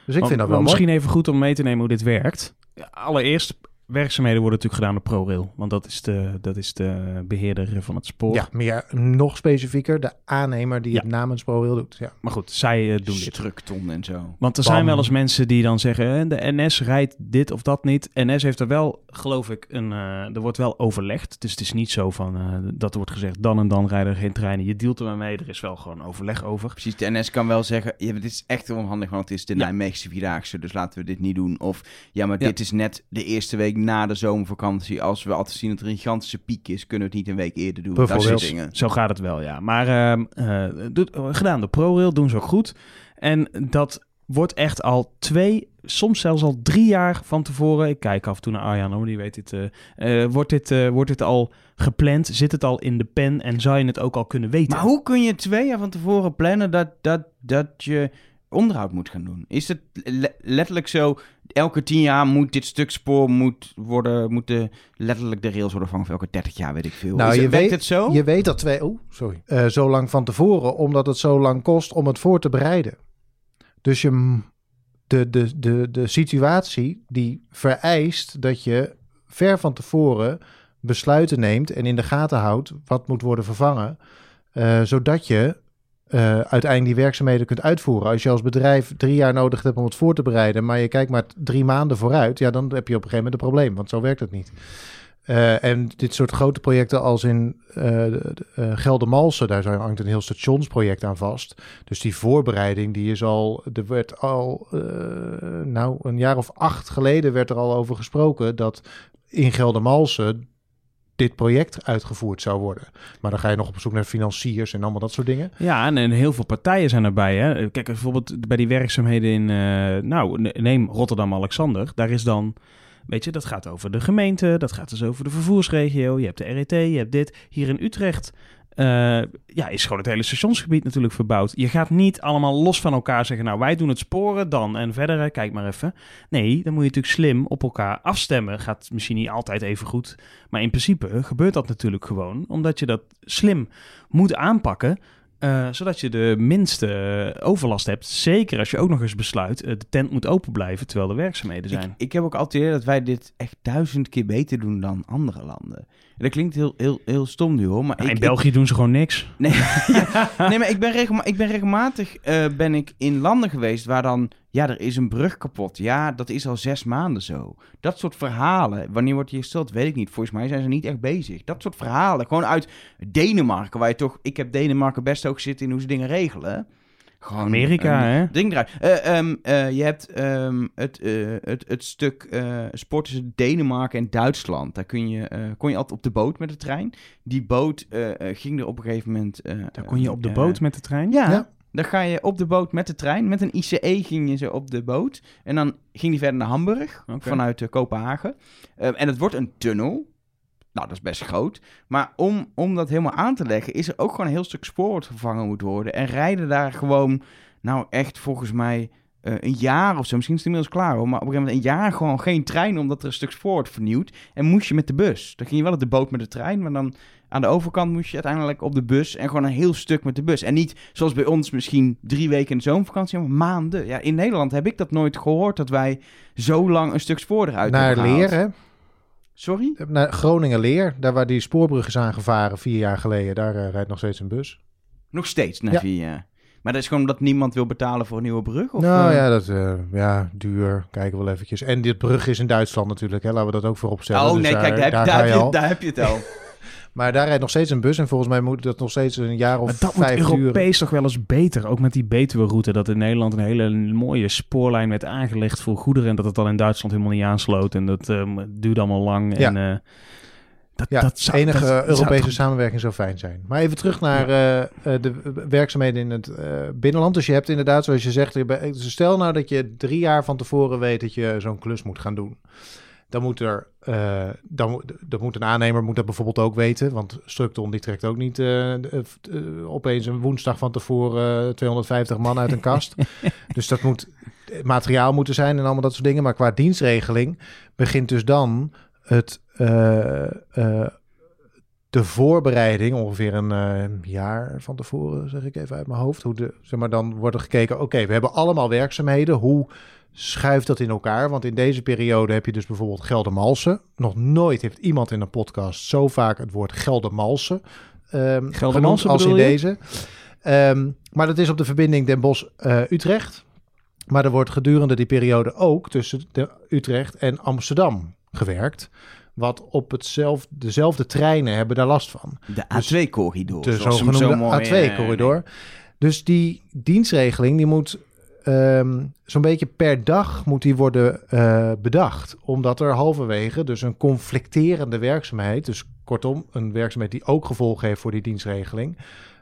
Dus ik vind dat wel Misschien mooi. even goed om mee te nemen hoe dit werkt. Allereerst, werkzaamheden worden natuurlijk gedaan door ProRail. Want dat is de, dat is de beheerder van het spoor. Ja, meer nog specifieker. De aannemer die Ja. het namens ProRail doet. Ja. Maar goed, zij eh, doen dit. Structon en zo. Want er Bam. zijn wel eens mensen die dan zeggen: hè, de NS rijdt dit of dat niet. NS heeft er wel, geloof ik, een. eh, er wordt wel overlegd. Dus het is niet zo van eh, dat er wordt gezegd: dan en dan rijden er geen treinen. Je dealt er maar mee. Er is wel gewoon overleg over. Precies, de NS kan wel zeggen, ja, dit is echt onhandig, want het is de Ja. Nijmeegse Vierdaagse, dus laten we dit niet doen. Of, ja, maar Ja. dit is net de eerste week na de zomervakantie. Als we altijd zien dat er een gigantische piek is, kunnen we het niet een week eerder doen. Dat soort dingen. Zo gaat het wel, ja. Maar ehm, eh, gedaan door ProRail, doen ze ook goed. En dat wordt echt al twee, soms zelfs al drie jaar van tevoren. Ik kijk af en toe naar Arjan, hoor, die weet dit. eh, eh, wordt, dit wordt dit al gepland? Zit het al in de pen? En zou je het ook al kunnen weten? Maar hoe kun je twee jaar van tevoren plannen dat, dat, dat je onderhoud moet gaan doen? Is het le- letterlijk zo, elke tien jaar moet dit stuk spoor moet worden, moeten letterlijk de rails worden vangen, of elke 30 jaar, weet ik veel. Nou, Is je het, weet- het zo? Je weet dat twee, oh, sorry, Eh, zo lang van tevoren, omdat het zo lang kost om het voor te bereiden. Dus je, de, de, de, de situatie die vereist dat je ver van tevoren besluiten neemt en in de gaten houdt wat moet worden vervangen, eh, zodat je eh, uiteindelijk die werkzaamheden kunt uitvoeren. Als je als bedrijf drie jaar nodig hebt om het voor te bereiden, maar je kijkt maar drie maanden vooruit, ja, dan heb je op een gegeven moment een probleem, want zo werkt het niet. Eh, en dit soort grote projecten als in eh, Geldermalsen, daar hangt een heel stationsproject aan vast. Dus die voorbereiding, die is al, er werd al, nou, een jaar of acht geleden werd er al over gesproken dat in Geldermalsen dit project uitgevoerd zou worden. Maar dan ga je nog op zoek naar financiers en allemaal dat soort dingen. Ja, en, en heel veel partijen zijn erbij. Hè? Kijk, bijvoorbeeld bij die werkzaamheden in, eh, nou, ne- neem Rotterdam-Alexander. Daar is dan, weet je, dat gaat over de gemeente, dat gaat dus over de vervoersregio. Je hebt de RET, je hebt dit. Hier in Utrecht eh, ja, is gewoon het hele stationsgebied natuurlijk verbouwd. Je gaat niet allemaal los van elkaar zeggen, nou, wij doen het sporen dan en verder, kijk maar even. Nee, dan moet je natuurlijk slim op elkaar afstemmen. Gaat misschien niet altijd even goed, maar in principe gebeurt dat natuurlijk gewoon, omdat je dat slim moet aanpakken. Eh, zodat je de minste eh, overlast hebt. Zeker als je ook nog eens besluit, eh, de tent moet open blijven terwijl er werkzaamheden zijn. Ik, ik heb ook altijd dat wij dit echt duizend keer beter doen dan andere landen. En dat klinkt heel, heel, heel stom nu hoor, maar Nou, ik, in België doen ze gewoon niks. Nee, ja, [LAUGHS] nee maar ik ben, ik ben regelmatig ben ik in landen geweest waar dan... Ja, er is een brug kapot. Ja, dat is al zes maanden zo. Dat soort verhalen. Wanneer wordt die gesteld, weet ik niet. Volgens mij zijn ze niet echt bezig. Dat soort verhalen. Gewoon uit Denemarken, waar je toch... Ik heb Denemarken best ook zitten in hoe ze dingen regelen. Gewoon Amerika, een hè? Ding eruit. Eh, ehm, eh, je hebt ehm, het, eh, het, het stuk eh, sport tussen Denemarken en Duitsland. Daar kun je, eh, kon je altijd op de boot met de trein. Die boot eh, eh, ging er op een gegeven moment... eh, Daar kon je op de eh, boot met de trein? Ja, Ja. Dan ga je op de boot met de trein. Met een ICE ging je zo op de boot. En dan ging die verder naar Hamburg, vanuit eh, Kopenhagen. Ehm, en het wordt een tunnel. Nou, dat is best groot. Maar om, om dat helemaal aan te leggen, is er ook gewoon een heel stuk spoor wat vervangen moet worden. En rijden daar gewoon, nou echt volgens mij eh, een jaar of zo. Misschien is het inmiddels klaar hoor. Maar op een gegeven moment een jaar gewoon geen trein, omdat er een stuk spoor wordt vernieuwd. En moest je met de bus. Dan ging je wel op de boot met de trein, maar dan aan de overkant moest je uiteindelijk op de bus. En gewoon een heel stuk met de bus. En niet zoals bij ons misschien drie weken in de zomervakantie, maar maanden. Ja, in Nederland heb ik dat nooit gehoord, dat wij zo lang een stuk spoor eruit Naar. Leer, hè? Sorry? Naar Groningen-Leer, daar waar die spoorbrug is aangevaren vier jaar geleden. Daar eh, rijdt nog steeds een bus. Nog steeds, na Ja. vier jaar. Maar dat is gewoon omdat niemand wil betalen voor een nieuwe brug? Of, nou eh? ja, dat, eh, ja, duur. Kijken we wel eventjes. En dit brug is in Duitsland natuurlijk, hè? laten we dat ook voorop stellen. Oh Dus nee, daar, kijk, daar, heb, daar daar, ga heb je daar heb je het al. [LAUGHS] Maar daar rijdt nog steeds een bus en volgens mij moet dat nog steeds een jaar of Maar dat moet vijf. Europees toch wel eens beter. Ook met die Betuwe-route. Dat in Nederland een hele mooie spoorlijn werd aangelegd voor goederen. En dat het dan in Duitsland helemaal niet aansloot. En dat ehm, duurde allemaal lang. Ja. En, eh, dat, Ja, dat zou, enige dat Europese samenwerking zou fijn zijn. Maar even terug naar eh, eh, de werkzaamheden in het eh, binnenland. Dus je hebt inderdaad, zoals je zegt, dus stel nou dat je drie jaar van tevoren weet dat je zo'n klus moet gaan doen. Dan moet er, dan, moet- dan moet een aannemer moet dat bijvoorbeeld ook weten. Want Structon die trekt ook niet opeens een woensdag van tevoren eh, 250 man uit een kast. [LAUGHS] dus dat moet materiaal moeten zijn en allemaal dat soort dingen. Maar qua dienstregeling begint dus dan het, de voorbereiding, ongeveer een eh, jaar van tevoren, zeg ik even uit mijn hoofd. Hoe de, zeg maar, dan wordt er gekeken, oké, we hebben allemaal werkzaamheden. Hoe schuift dat in elkaar? Want in deze periode heb je dus bijvoorbeeld Geldermalsen. Nog nooit heeft iemand in een podcast zo vaak het woord Geldermalsen Geldermalsen genoemd als in je? deze. Ehm, maar dat is op de verbinding Den Bosch-Utrecht. maar er wordt gedurende die periode ook tussen de Utrecht en Amsterdam gewerkt. Wat op hetzelfde, dezelfde treinen hebben daar last van. De Dus A2-corridor. De zogenoemde A2-corridor. Dus die dienstregeling die moet ehm, zo'n beetje per dag moet die worden eh, bedacht. Omdat er halverwege dus een conflicterende werkzaamheid, dus kortom een werkzaamheid die ook gevolgen heeft voor die dienstregeling,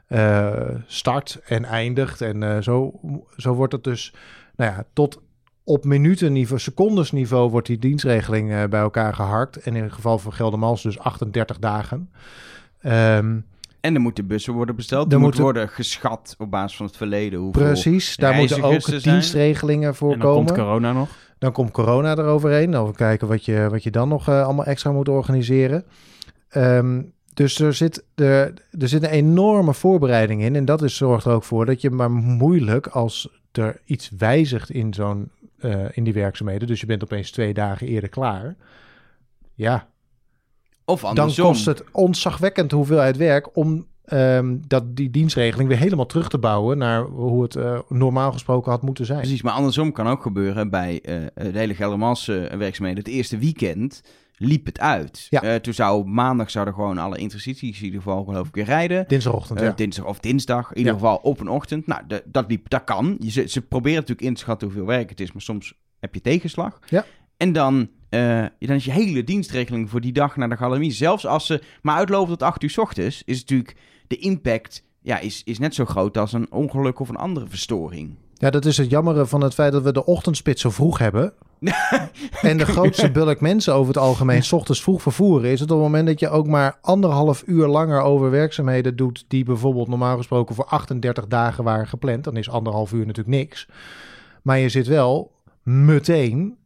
eh, start en eindigt. En eh, zo, zo wordt het dus, nou ja, tot op minutenniveau, secondesniveau wordt die dienstregeling eh, bij elkaar geharkt. En in het geval van Geldermals dus 38 dagen. Ehm, En dan moeten bussen worden besteld. Er Er moet moeten- worden geschat op basis van het verleden. Hoeveel... Precies, daar moeten ook er zijn. dienstregelingen voor En dan komt komen. corona nog. Dan komt corona eroverheen. Dan we kijken wat je, wat je dan nog eh, allemaal extra moet organiseren. Ehm, dus er zit, er, er zit een enorme voorbereiding in. En dat is, zorgt er ook voor dat je maar moeilijk als er iets wijzigt in, zo'n, eh, in die werkzaamheden. Dus je bent opeens twee dagen eerder klaar. Ja, Of dan andersom. kost het ontzagwekkend hoeveelheid werk om ehm, dat, die dienstregeling weer helemaal terug te bouwen naar hoe het eh, normaal gesproken had moeten zijn. Precies, maar andersom kan ook gebeuren bij eh, de hele Geldermalse werkzaamheden. Het eerste weekend liep het uit. Ja. Eh, toen zou maandag zouden gewoon alle intercities in ieder geval geloof ik weer rijden. Dinsdagochtend, Eh, ja. Dinsdag of dinsdag, in ieder Ja. geval op een ochtend. Nou, de- dat, liep, dat kan. Je, ze, ze proberen natuurlijk in te schatten hoeveel werk het is, maar soms heb je tegenslag. Ja. En dan, eh, dan is je hele dienstregeling voor die dag naar de galerie. Zelfs als ze maar uitlopen tot 8 uur 's ochtends, is natuurlijk de impact ja, is, is net zo groot als een ongeluk of een andere verstoring. Ja, dat is het jammere van het feit dat we de ochtendspits zo vroeg hebben. [LAUGHS] en de grootste bulk mensen over het algemeen 's ochtends vroeg vervoeren. Is het op het moment dat je ook maar anderhalf uur langer over werkzaamheden doet. die bijvoorbeeld normaal gesproken voor 38 dagen waren gepland. dan is anderhalf uur natuurlijk niks. Maar je zit wel meteen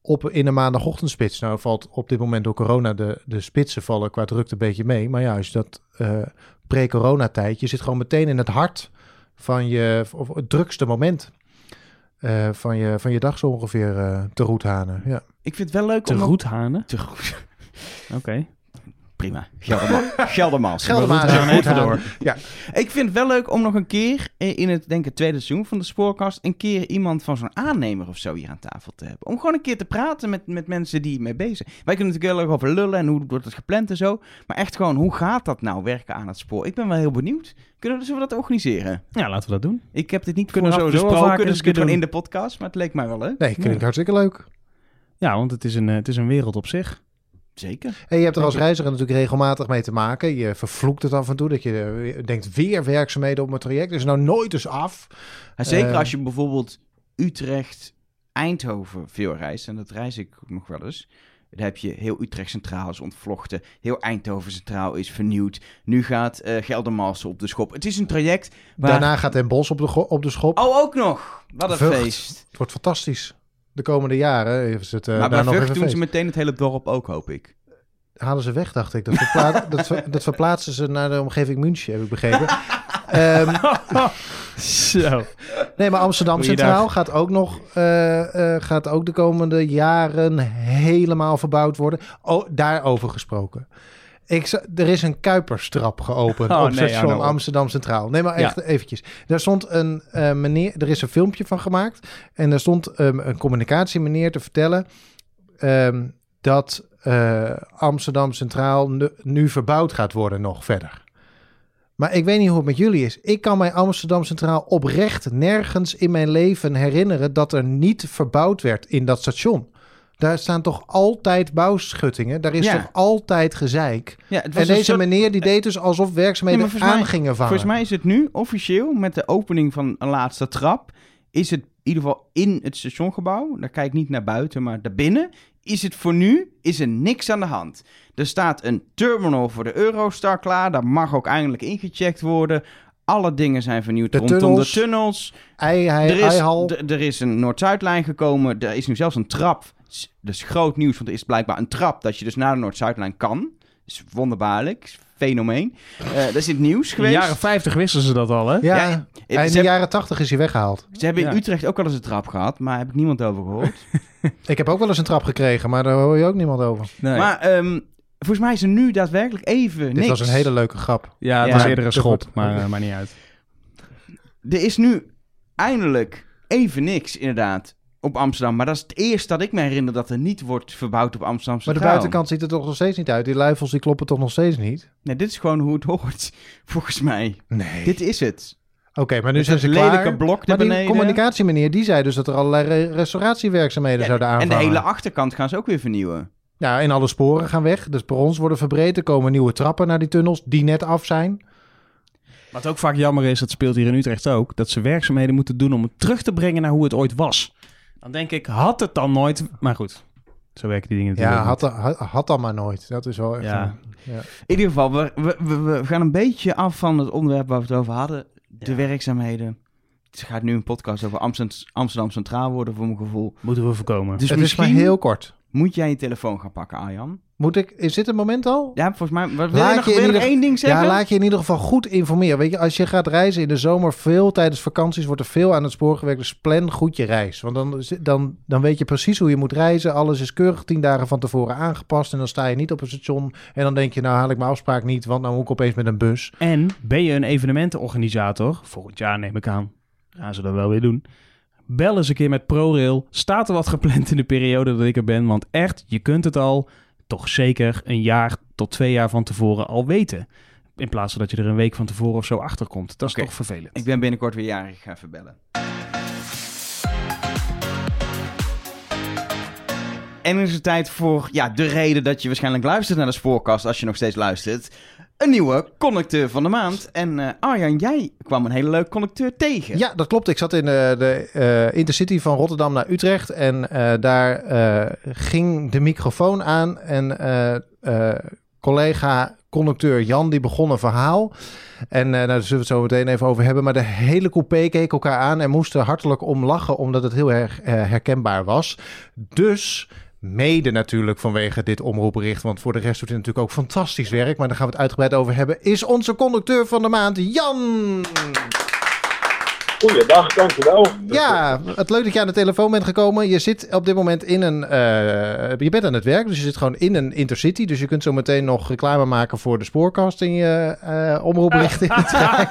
op in de maandagochtendspits. Nou valt op dit moment door corona de, de spitsen vallen qua drukte een beetje mee. Maar ja, als je dat eh pre-coronatijd, je zit gewoon meteen in het hart van je of het drukste moment eh, van, je, van je dag zo ongeveer eh, te roethanen. Ja. Ik vind het wel leuk Te om... roethanen. Te goed. [LAUGHS] Oké. Prima. Gelderma [LAUGHS] Geldermals. Geldermaals. We gaan goed even aan. door. Ja, Ik vind het wel leuk om nog een keer in het denk ik, tweede seizoen van de Spoorkast... een keer iemand van zo'n aannemer of zo hier aan tafel te hebben. Om gewoon een keer te praten met, met mensen die mee bezig zijn. Wij kunnen natuurlijk heel erg over lullen en hoe wordt het gepland en zo. Maar echt gewoon, hoe gaat dat nou werken aan het spoor? Ik ben wel heel benieuwd. Kunnen we, zullen we dat organiseren? Ja, laten we dat doen. Ik heb dit niet Kunnen we vooraf sowieso wel besproken, vaker dus het keer in de podcast. Maar het leek mij wel leuk. nee, klinkt hartstikke leuk. Ja, want het is een, eh, het is een wereld op zich. Zeker. En je hebt er als reiziger natuurlijk regelmatig mee te maken. Je vervloekt het af en toe. Dat je eh, denkt weer werkzaamheden op mijn traject. Is nou nooit eens af. En zeker Eh. als je bijvoorbeeld Utrecht, Eindhoven veel reist, en dat reis ik nog wel eens. Dan heb je heel Utrecht Centraal is ontvlochten. Heel Eindhoven Centraal is vernieuwd. Nu gaat eh Geldermalsen op de schop. Het is een traject waar... Daarna gaat Den Bos op de, op de schop. Oh, ook nog! Wat een feest. Het wordt fantastisch. De komende jaren is het eh, maar daar bij nog Vught even doen ze meteen het hele dorp ook, hoop ik. Halen ze weg, dacht ik. Dat, verpla- [LAUGHS] dat, ver- dat verplaatsen ze naar de omgeving München, heb ik begrepen. [LAUGHS] Ehm, Zo. nee, maar Amsterdam. Centraal gaat ook nog eh, eh, gaat ook de komende jaren helemaal verbouwd worden. Oh, daarover gesproken. Ik, er is een Kuiperstrap geopend Oh, op nee, station. Amsterdam Centraal. Nee, maar echt eventjes. Daar stond een eh, meneer, er is een filmpje van gemaakt. En daar stond ehm, een communicatiemeneer te vertellen ehm, dat eh, Amsterdam Centraal nu, nu verbouwd gaat worden nog verder. Maar ik weet niet hoe het met jullie is. Ik kan mij Amsterdam Centraal oprecht nergens in mijn leven herinneren dat er niet verbouwd werd in dat station. Daar staan toch altijd bouwschuttingen. Daar is Ja. toch altijd gezeik. Ja, het was En deze soort- meneer die deed dus alsof werkzaamheden aan mij- gingen vangen. Volgens mij is het nu officieel, met de opening van een laatste trap, is het in ieder geval in het stationgebouw, daar kijk ik niet naar buiten, maar daarbinnen, is het voor nu, is er niks aan de hand. Er staat een terminal voor de Eurostar klaar, daar mag ook eindelijk ingecheckt worden. Alle dingen zijn vernieuwd De rondom tunnels. de tunnels. Ei, ei, Er is, er is een Noord-Zuidlijn gekomen. Er is nu zelfs een trap. S- Dat is groot nieuws, want er is blijkbaar een trap dat je dus naar de Noord-Zuidlijn kan. Dat is wonderbaarlijk. Fenomeen. Eh dat is in het nieuws In de geweest. jaren 50 wisten ze dat al, hè? Ja, ze, in de jaren tachtig is hij weggehaald. ze hebben in Ja. Utrecht ook al eens een trap gehad, maar heb ik niemand over gehoord. [LAUGHS] Ik heb ook wel eens een trap gekregen, maar daar hoor je ook niemand over. Nee. Maar ehm, volgens mij is er nu daadwerkelijk even Dit niks. was een hele leuke grap. ja, het Ja. was eerder een goed. maar uh, maakt niet uit. Er is nu eindelijk even niks, inderdaad, op Amsterdam. Maar dat is het eerste dat ik me herinner dat er niet wordt verbouwd op Amsterdam Maar de buitenkant ziet er toch nog steeds niet uit. Die luifels die kloppen toch nog steeds niet? Nee, dit is gewoon hoe het hoort, [LAUGHS] volgens mij. Nee. Dit is het. Oké, maar nu Met zijn ze lelijke klaar. blok Maar daar die beneden. communicatiemeneer die zei dus dat er allerlei re- restauratiewerkzaamheden Ja, zouden en aanvangen. de hele achterkant gaan ze ook weer vernieuwen. Ja, en alle sporen gaan weg. De perrons worden verbreed. Er komen nieuwe trappen naar die tunnels die net af zijn. Wat ook vaak jammer is, dat speelt hier in Utrecht ook, dat ze werkzaamheden moeten doen om het terug te brengen naar hoe het ooit was. Dan denk ik, had het dan nooit... Maar goed, zo werken die dingen Ja, natuurlijk had, had, had dan maar nooit. Dat is wel echt... Ja. een- ja. In ieder geval, we, we, gaan een beetje af van het onderwerp waar we het over hadden. De Ja. werkzaamheden. Het gaat nu een podcast over Amsterdam, Amsterdam Centraal worden, voor mijn gevoel. Moeten we voorkomen. Dus het is maar misschien heel kort. moet jij je telefoon gaan pakken, Arjan. Moet ik... Is dit het moment al? Ja, volgens mij... Wat, wil Laat je nog, je wil ieder- één ding zeggen? Ja, laat je in ieder geval goed informeren. Weet je, als je gaat reizen in de zomer, veel tijdens vakanties, wordt er veel aan het spoor gewerkt. Dus plan goed je reis. Want dan, dan, dan weet je precies hoe je moet reizen. Alles is keurig tien dagen van tevoren aangepast. En dan sta je niet op een station. En dan denk je, nou haal ik mijn afspraak niet, want nou moet ik opeens met een bus. En ben je een evenementenorganisator, volgend jaar neem ik aan, gaan ze dat wel weer doen. Bel eens een keer met ProRail. Staat er wat gepland in de periode dat ik er ben? Want echt, je kunt het al toch zeker een jaar tot twee jaar van tevoren al weten. In plaats van dat je er een week van tevoren of zo achter komt. Dat is toch vervelend. Ik ben binnenkort weer jarig, ga even bellen. En is het tijd voor ja, de reden dat je waarschijnlijk luistert naar de spoorkast, als je nog steeds luistert. Een nieuwe conducteur van de maand. En eh, Arjan, jij kwam een hele leuke conducteur tegen. Ja, dat klopt. Ik zat in eh, de eh, Intercity van Rotterdam naar Utrecht. En daar ging de microfoon aan. En collega conducteur Jan die begon een verhaal. En nou, daar zullen we het zo meteen even over hebben. Maar de hele coupé keek elkaar aan en moesten hartelijk om lachen. Omdat het heel erg herkenbaar was. Dus... Mede natuurlijk vanwege dit omroepbericht. Want voor de rest doet hij natuurlijk ook fantastisch werk. Maar daar gaan we het uitgebreid over hebben. Is onze conducteur van de maand Jan. Goeiedag, dankjewel. Ja, het leuk dat je aan de telefoon bent gekomen. Je zit op dit moment in een. eh, je bent aan het werk, dus je zit gewoon in een intercity. Dus je kunt zo meteen nog reclame maken voor de spoorkast in je eh omroepbericht in de [LAUGHS] trein.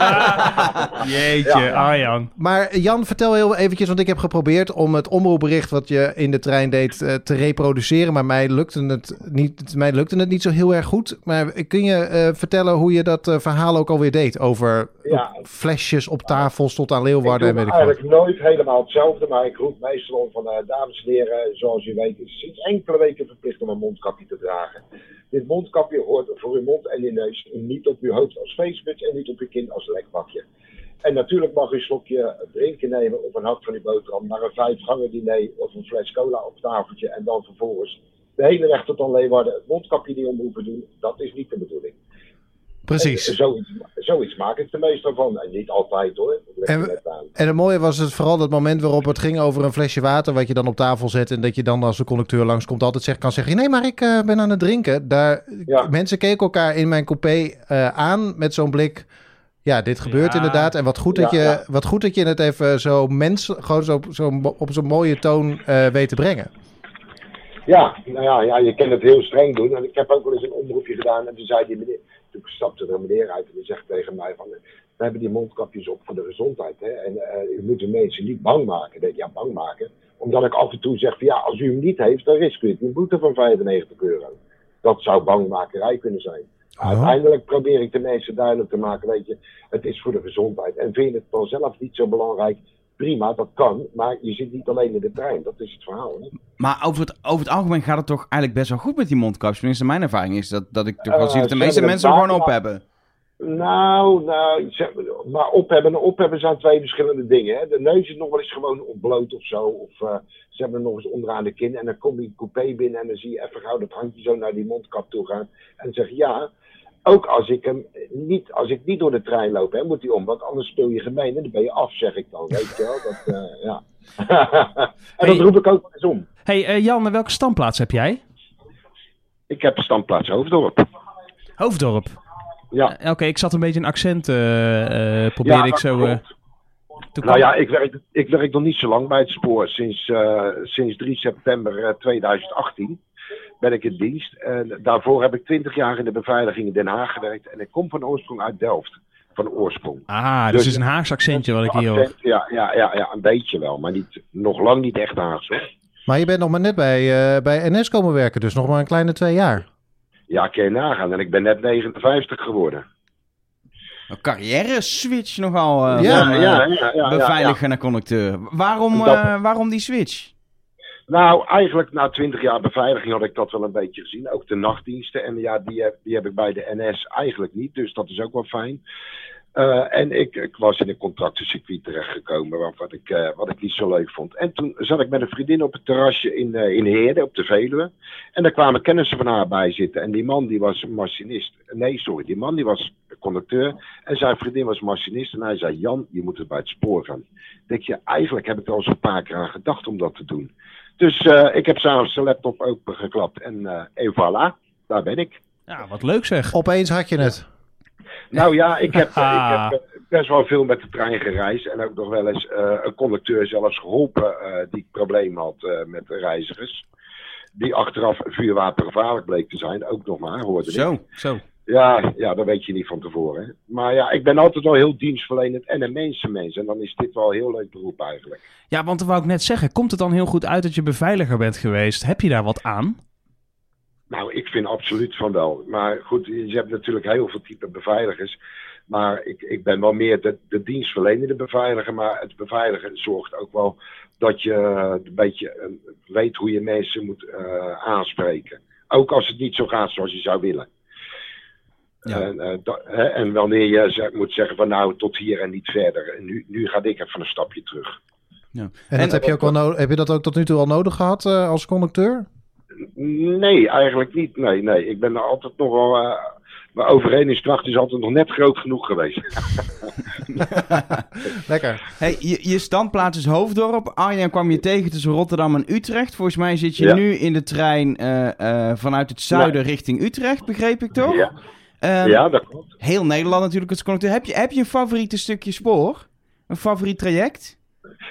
[LAUGHS] Jeetje, Arjan. Maar Jan, vertel heel eventjes, want ik heb geprobeerd om het omroepbericht wat je in de trein deed eh, te reproduceren. Maar mij lukte, het niet, mij lukte het niet zo heel erg goed. Maar kun je eh, vertellen hoe je dat eh, verhaal ook alweer deed? Over Ja. flesjes op tafels tot aan Ik Doe en weet ik eigenlijk nooit helemaal hetzelfde, maar ik roep meestal om van, eh, dames en heren, zoals u weet, is sinds enkele weken verplicht om een mondkapje te dragen. Dit mondkapje hoort voor uw mond en uw neus, niet op uw hoofd als feestmuts en niet op uw kin als lekbakje. En natuurlijk mag u een slokje drinken nemen of een hap van uw boterham naar een vijfgangen diner of een fles cola op tafeltje en dan vervolgens de hele weg tot aan Leeuwarden het mondkapje niet om hoeven doen. Dat is niet de bedoeling. Precies. En zoiets, zoiets maak ik er meestal van. En niet altijd hoor. En. En het mooie was het vooral dat moment waarop het ging over een flesje water... wat je dan op tafel zet en dat je dan als de conducteur langskomt... altijd zegt, kan zeggen, nee, maar ik eh, ben aan het drinken. Daar, Ja. Mensen keken elkaar in mijn coupé eh, aan met zo'n blik... Ja, dit gebeurt Ja. inderdaad. En wat goed, dat Ja, je, ja. wat goed dat je het even zo mens, gewoon zo, zo op zo'n mooie toon eh, weet te brengen. Ja, nou ja, ja, je kan het heel streng doen. En ik heb ook wel eens een omroepje gedaan en toen zei die meneer, toen stapte er een meneer uit en die zegt tegen mij van, we hebben die mondkapjes op voor de gezondheid. Hè? En eh u moet de mensen niet bang maken. Ik denk, ja, bang maken. Omdat ik af en toe zeg van, ja, als u hem niet heeft, dan riskeert u een boete van 95 euro. Dat zou bangmakerij kunnen zijn. Oh. Uiteindelijk probeer ik de mensen duidelijk te maken, weet je, het is voor de gezondheid. En vind je het dan zelf niet zo belangrijk, prima, dat kan. Maar je zit niet alleen in de trein, dat is het verhaal. Hè? Maar over het, over het algemeen gaat het toch eigenlijk best wel goed met die mondkapjes. Tenminste, mijn ervaring is dat, dat ik toch wel Eh, zie dat de meeste hebben mensen hem gewoon op hebben. Nou, nou, maar ophebben en ophebben zijn twee verschillende dingen. Hè. De neus is nog wel eens gewoon ontbloot of zo. Of eh, ze hebben hem nog eens onderaan de kin. En dan komt die coupé binnen en dan zie je even gauw dat handje zo naar die mondkap toe gaan. En dan zeg je ja, ook als ik hem niet, als ik niet door de trein loop, hè, moet hij om. Want anders speel je gemeen en dan ben je af, zeg ik dan. Weet je wel, dat, eh, ja. [LAUGHS] en dat Hey. roep ik ook wel eens om. hey, eh, Jan, welke standplaats heb jij? Ik heb standplaats Hoofddorp. Hoofddorp. Ja. Eh, Oké, ik zat een beetje een accent, probeerde Ja, ik zo... eh, Nou ja, ik werk, ik werk nog niet zo lang bij het spoor. Sinds, eh, sinds 3 september eh, 2018 ben ik in dienst. En daarvoor heb ik 20 jaar in de beveiliging in Den Haag gewerkt. En ik kom van oorsprong uit Delft. Van oorsprong. Ah, dus Dus- het is een Haags accentje wat ik hier hoor. Ja, ja, ja, ja, een beetje wel. Maar niet, nog lang niet echt Haags hoor. Maar je bent nog maar net bij, eh, bij NS komen werken, dus nog maar een kleine twee jaar. Ja, kan je nagaan. En ik ben net 59 geworden. Een carrière switch nogal eh, Ja, van eh, ja, ja, ja, ja, beveiliger naar conducteur. Waarom, eh, waarom die switch? Nou, eigenlijk na 20 jaar beveiliging had ik dat wel een beetje gezien. Ook de nachtdiensten. En ja, die heb, die heb ik bij de NS eigenlijk niet. Dus dat is ook wel fijn. Eh, en ik, ik was in een contractencircuit terechtgekomen waarvan ik, eh, wat ik niet zo leuk vond. En toen zat ik met een vriendin op het terrasje in, eh in op de Veluwe. En daar kwamen kennissen van haar bij zitten. En die man die was machinist. Nee, sorry, die man die was conducteur. En zijn vriendin was machinist. En hij zei, Jan, je moet het bij het spoor gaan. Denk je, eigenlijk heb ik er al zo'n paar keer aan gedacht om dat te doen. Dus eh, ik heb s'avonds de laptop opengeklapt en, eh en voilà, daar ben ik. Ja, wat leuk zeg. Opeens had je het. [LAUGHS] Nou ja, ik heb, Ah. [LAUGHS] ik heb eh, best wel veel met de trein gereisd. En ook nog wel eens eh, een conducteur zelfs geholpen eh, die problemen had eh, met de reizigers. Die achteraf vuurwapengevaarlijk bleek te zijn, ook nog maar, hoorde ik. Zo. Zo. Ja, ja, dat weet je niet van tevoren. Hè. Maar ja, ik ben altijd wel heel dienstverlenend en een mensenmens. En dan is dit wel een heel leuk beroep eigenlijk. Ja, want dat wou ik net zeggen. Komt het dan heel goed uit dat je beveiliger bent geweest? Heb je daar wat aan? Nou, ik vind absoluut van wel. Maar goed, je hebt natuurlijk heel veel type beveiligers. Maar ik, ik ben wel meer de, de dienstverlenende beveiliger. Maar het beveiligen zorgt ook wel dat je een beetje weet hoe je mensen moet eh, aanspreken. Ook als het niet zo gaat zoals je zou willen. Ja. En, eh, en wanneer je moet zeggen van nou tot hier en niet verder. Nu, nu ga ik even een stapje terug. En, En- dat heb, je ook wel no- heb je dat ook tot nu toe al nodig gehad eh, als conducteur? Nee, eigenlijk niet. Nee, nee. Ik ben er altijd nog wel. eh mijn overredingskracht is altijd nog net groot genoeg geweest. [LAUGHS] [LAUGHS] Lekker. Hey, je, je standplaats is Hoofddorp. Arjen kwam je tegen tussen Rotterdam en Utrecht. Volgens mij zit je Ja. nu in de trein eh, eh, vanuit het zuiden richting Utrecht, begreep ik toch? Ja, Ehm, ja dat klopt. Heel Nederland natuurlijk als conducteur. Heb je, heb je een favoriete stukje spoor? Een favoriet traject?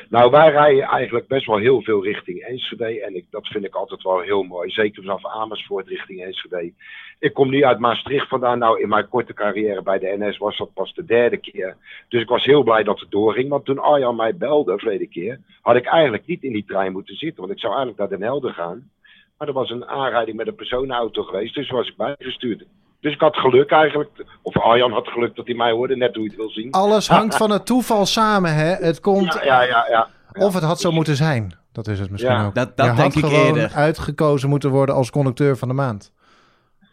Nou, wij rijden eigenlijk best wel heel veel richting Enschede. En ik, dat vind ik altijd wel heel mooi. Zeker vanaf Amersfoort richting Enschede. Ik kom nu uit Maastricht vandaan. Nou, in mijn korte carrière bij de NS was dat pas de derde keer. Dus ik was heel blij dat het doorging. Want toen Arjan mij belde, verleden keer, had ik eigenlijk niet in die trein moeten zitten. Want ik zou eigenlijk naar Den Helder gaan. Maar er was een aanrijding met een personenauto geweest. Dus was ik bijgestuurd. Dus ik had geluk eigenlijk. Of Arjan had geluk dat hij mij hoorde, net hoe je het wil zien. Alles hangt van het toeval samen, hè? Het komt... Ja, ja, ja. ja. Of het had zo moeten zijn. Dat is het misschien Ja, ook. dat- dat Je denk had ik gewoon eerder. uitgekozen moeten worden als conducteur van de maand.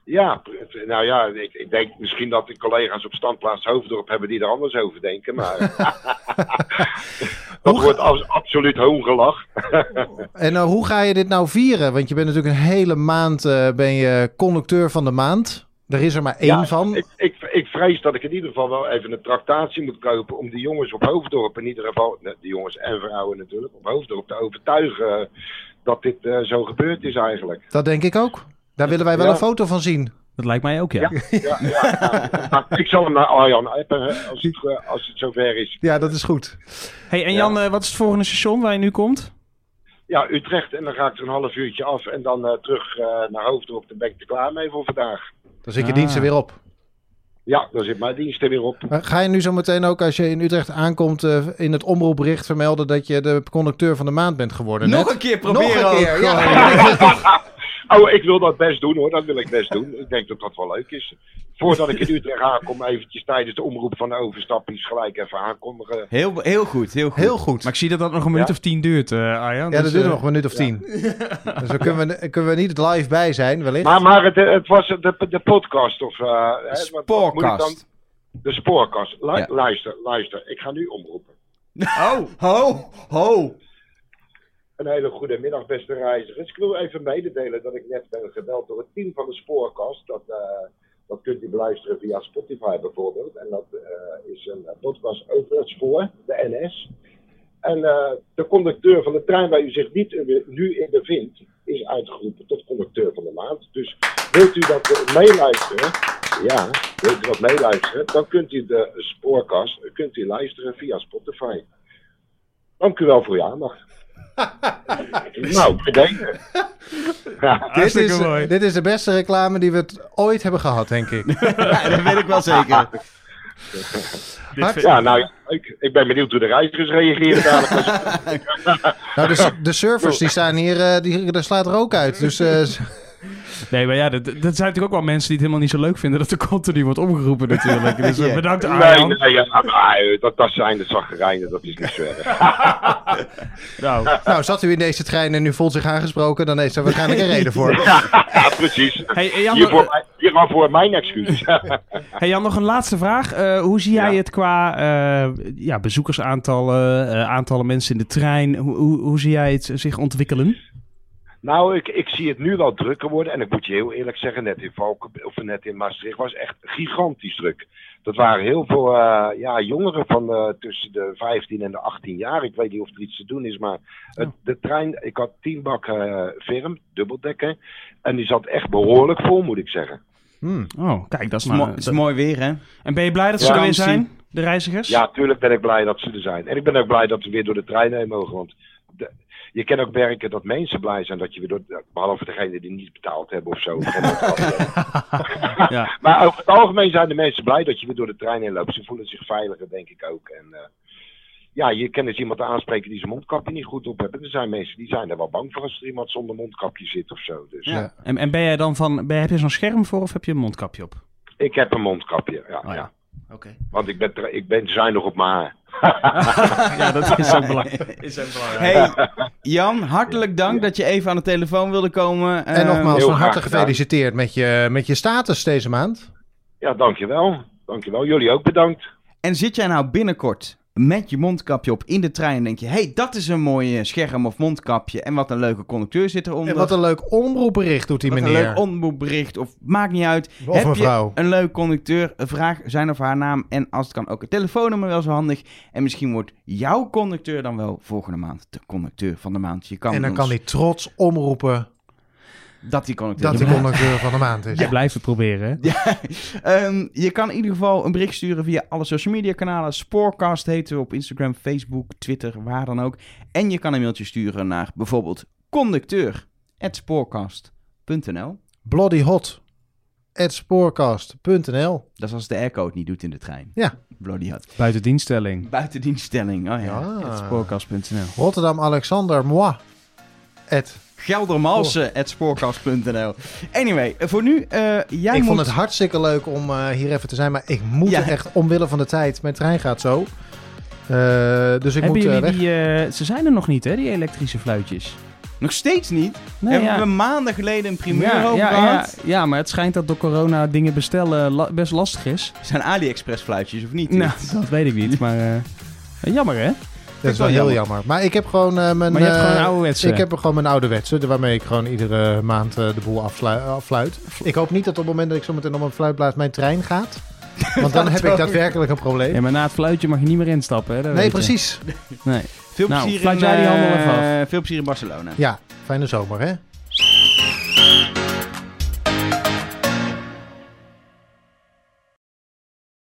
Ja, nou ja, ik, ik denk misschien dat de collega's op standplaats Hoofddorp hebben die er anders over denken. Maar [LAUGHS] [LAUGHS] dat Hoe wordt als, absoluut hoongelach. [LAUGHS] En eh, hoe ga je dit nou vieren? Want je bent natuurlijk een hele maand eh, ben je conducteur van de maand. Er is er maar één Ja, van. Ik, ik, ik vrees dat ik in ieder geval wel even een tractatie moet kopen om de jongens op Hoofddorp in ieder geval, de jongens en vrouwen natuurlijk, op Hoofddorp te overtuigen dat dit eh, zo gebeurd is eigenlijk. Dat denk ik ook. Daar willen wij wel Ja. een foto van zien. Dat lijkt mij ook, ja. Ja, ja, ja. Maar [LAUGHS] ik zal hem naar Arjan appen hè, als het, eh, als het zover is. Ja, dat is goed. Hey, en Jan, eh, wat is het volgende station waar je nu komt? Ja, Utrecht en dan ga ik er een half uurtje af en dan eh, terug eh, naar Hoofddorp. Dan ben ik er klaar mee voor vandaag. Dan zit je Ah. dienst er weer op. Ja, dan zit mijn dienst er weer op. Maar ga je nu zo meteen ook als je in Utrecht aankomt eh, in het omroepbericht vermelden dat je de conducteur van de maand bent geworden? Nog net? een keer proberen Nog een keer, ook. ja. [LAUGHS] [LAUGHS] [LAUGHS] Oh, ik wil dat best doen hoor. Dat wil ik best doen. Ik denk dat dat wel leuk is. Voordat ik in Utrecht aankom, eventjes tijdens de omroep van de overstappies gelijk even aankondigen. Heel, heel goed, heel goed. Heel goed. Maar ik zie dat dat nog een minuut Ja. of tien duurt, eh Arjan. Ja, dat Dus, duurt eh, nog een minuut of tien. [LAUGHS] Dus daar kunnen we, kunnen we niet live bij zijn, wellicht. Maar, maar het, het was de, de podcast of... eh, dan- Spoorkast. De spoorkast. Lu- Ja. Luister, luister. Ik ga nu omroepen. Oh, ho, ho. Een hele goede middag, beste reizigers. Ik wil even mededelen dat ik net ben gebeld door het team van de Spoorkast. Dat, eh, dat kunt u beluisteren via Spotify bijvoorbeeld. En dat eh, is een eh, podcast over het spoor, de NS. En de conducteur van de trein waar u zich niet nu in bevindt, is uitgeroepen tot conducteur van de maand. Dus wilt u dat meeluisteren? Ja, wilt u dat meeluisteren? Dan kunt u de Spoorkast kunt u luisteren via Spotify. Dank u wel voor uw aandacht. [LAUGHS] nou, bedenken. [LAUGHS] Ja. dit, is, mooi. dit is de beste reclame die we het ooit hebben gehad, denk ik. [LAUGHS] Ja, dat weet ik wel zeker. Ja, nou, ik, ik ben benieuwd hoe de reizigers reageren dadelijk. Als, Nou, de, de servers die staan hier, eh, die, daar slaat rook uit. Dus eh, Nee, maar ja, dat, dat zijn natuurlijk ook wel mensen die het helemaal niet zo leuk vinden dat er continu wordt opgeroepen natuurlijk. [LAUGHS] Dus eh, bedankt nee, Arjan. nee, ja, maar, dat, dat zijn de zaggerijnen, dat is niet zo erg. [LAUGHS] Nou, nou, zat u in deze trein en u voelt zich aangesproken, dan is er waarschijnlijk een reden voor. [LAUGHS] Ja, precies. hey, eh, Jan, Hiervoor, eh, mijn- hiervoor mijn excuus. hey, Jan, nog een laatste vraag. Eh, hoe zie jij Ja. het qua eh, ja, bezoekersaantallen, eh, aantallen mensen in de trein? Hoe, hoe, hoe zie jij het zich ontwikkelen? Nou, ik, ik zie het nu wel drukker worden. En ik moet je heel eerlijk zeggen, net in Valken, of net in Maastricht was echt gigantisch druk. Dat waren heel veel eh, ja, jongeren van eh, tussen de 15 en de 18 jaar. Ik weet niet of er iets te doen is, maar het, de trein, ik had 10 bak eh firm, dubbeldekker. En die zat echt behoorlijk vol, moet ik zeggen. Hmm. Oh, kijk, dat is mooi weer, hè? En ben je blij dat ze Ja. er weer zijn, de reizigers? Ja, tuurlijk ben ik blij dat ze er zijn. En ik ben ook blij dat we weer door de trein heen mogen. Want de- je kan ook werken dat mensen blij zijn dat je weer door... Behalve degenen die niet betaald hebben of zo. [LAUGHS] hebben. [LAUGHS] Ja. Maar over het algemeen zijn de mensen blij dat je weer door de trein heen loopt. Ze voelen zich veiliger, denk ik ook. En eh, ja, je kan eens iemand aanspreken die zijn mondkapje niet goed op heeft. En er zijn mensen die zijn er wel bang voor als er iemand zonder mondkapje zit of zo. Dus Ja. En, en ben jij dan van, ben, heb je zo'n scherm voor of heb je een mondkapje op? ik heb een mondkapje, ja. Oh ja. ja. Oké. Want ik ben, ik ben zuinig op mijn haar. [LAUGHS] ja, dat is ook belangrijk. [LAUGHS] Is ook belangrijk. Hey, [LAUGHS] Jan, hartelijk dank dat je even aan de telefoon wilde komen. En Eh, nogmaals, van harte gefeliciteerd met je, met je status deze maand. Ja, dankjewel. Dankjewel. Jullie ook bedankt. En zit jij nou binnenkort met je mondkapje op in de trein en denk je... hey, dat is een mooie scherm of mondkapje en wat een leuke conducteur zit eronder. En wat een leuk omroepbericht doet die Wat een meneer. leuk omroepbericht of maakt niet uit. Of Heb mevrouw. je een leuk conducteur, vraag zijn of haar naam en als het kan ook een telefoonnummer wel zo handig. En misschien wordt jouw conducteur dan wel volgende maand de conducteur van de maand. Je kan en dan ons- kan hij trots omroepen. Dat die conducteur Dat die Ja. conducteur [LAUGHS] van de maand is. Je blijft het proberen. hè? Ja, ehm, je kan in ieder geval een bericht sturen via alle social media kanalen. Spoorcast heten we op Instagram, Facebook, Twitter, waar dan ook. En je kan een mailtje sturen naar bijvoorbeeld conducteur@spoorcast.nl. Bloody hot. At spoorcast.nl. Dat is als de airco het niet doet in de trein. Ja. Bloody hot. Buiten dienststelling. Buitendienststelling, oh ja. Ja. Spoorkast.nl. Rotterdam Alexander Moi. At. Geldermalsen@spoorcast.nl. Anyway, voor nu, eh, jij ik moet... vond het hartstikke leuk om eh, hier even te zijn, maar ik moet Ja. echt omwille van de tijd. Mijn trein gaat zo. Eh, dus ik Hebben moet weg. die... eh, ze zijn er nog niet, hè, die elektrische fluitjes. Nog steeds niet. Nee, Hebben ja. we maanden geleden een primeur ja, over ja, ja, gehad. ja, maar het schijnt dat door corona dingen bestellen la- best lastig is. Zijn AliExpress fluitjes of niet? Nou, [LAUGHS] dat weet ik niet, maar... eh, jammer, hè? Dat is wel wel heel jammer. jammer. Maar ik heb gewoon eh, mijn. Maar je hebt gewoon eh, een ouderwetse. Ik heb er gewoon mijn ouderwetse, waarmee ik gewoon iedere maand eh, de boel affluit. Ik hoop niet dat op het moment dat ik zo meteen op mijn fluitblaas mijn trein gaat. [LAUGHS] Want dan heb ik daadwerkelijk een probleem. Ja, maar na het fluitje mag je niet meer instappen, hè? dat Nee, weet je. precies. Nee. Veel Nou, plezier in, eh, Veel plezier in Barcelona. Ja, fijne zomer hè.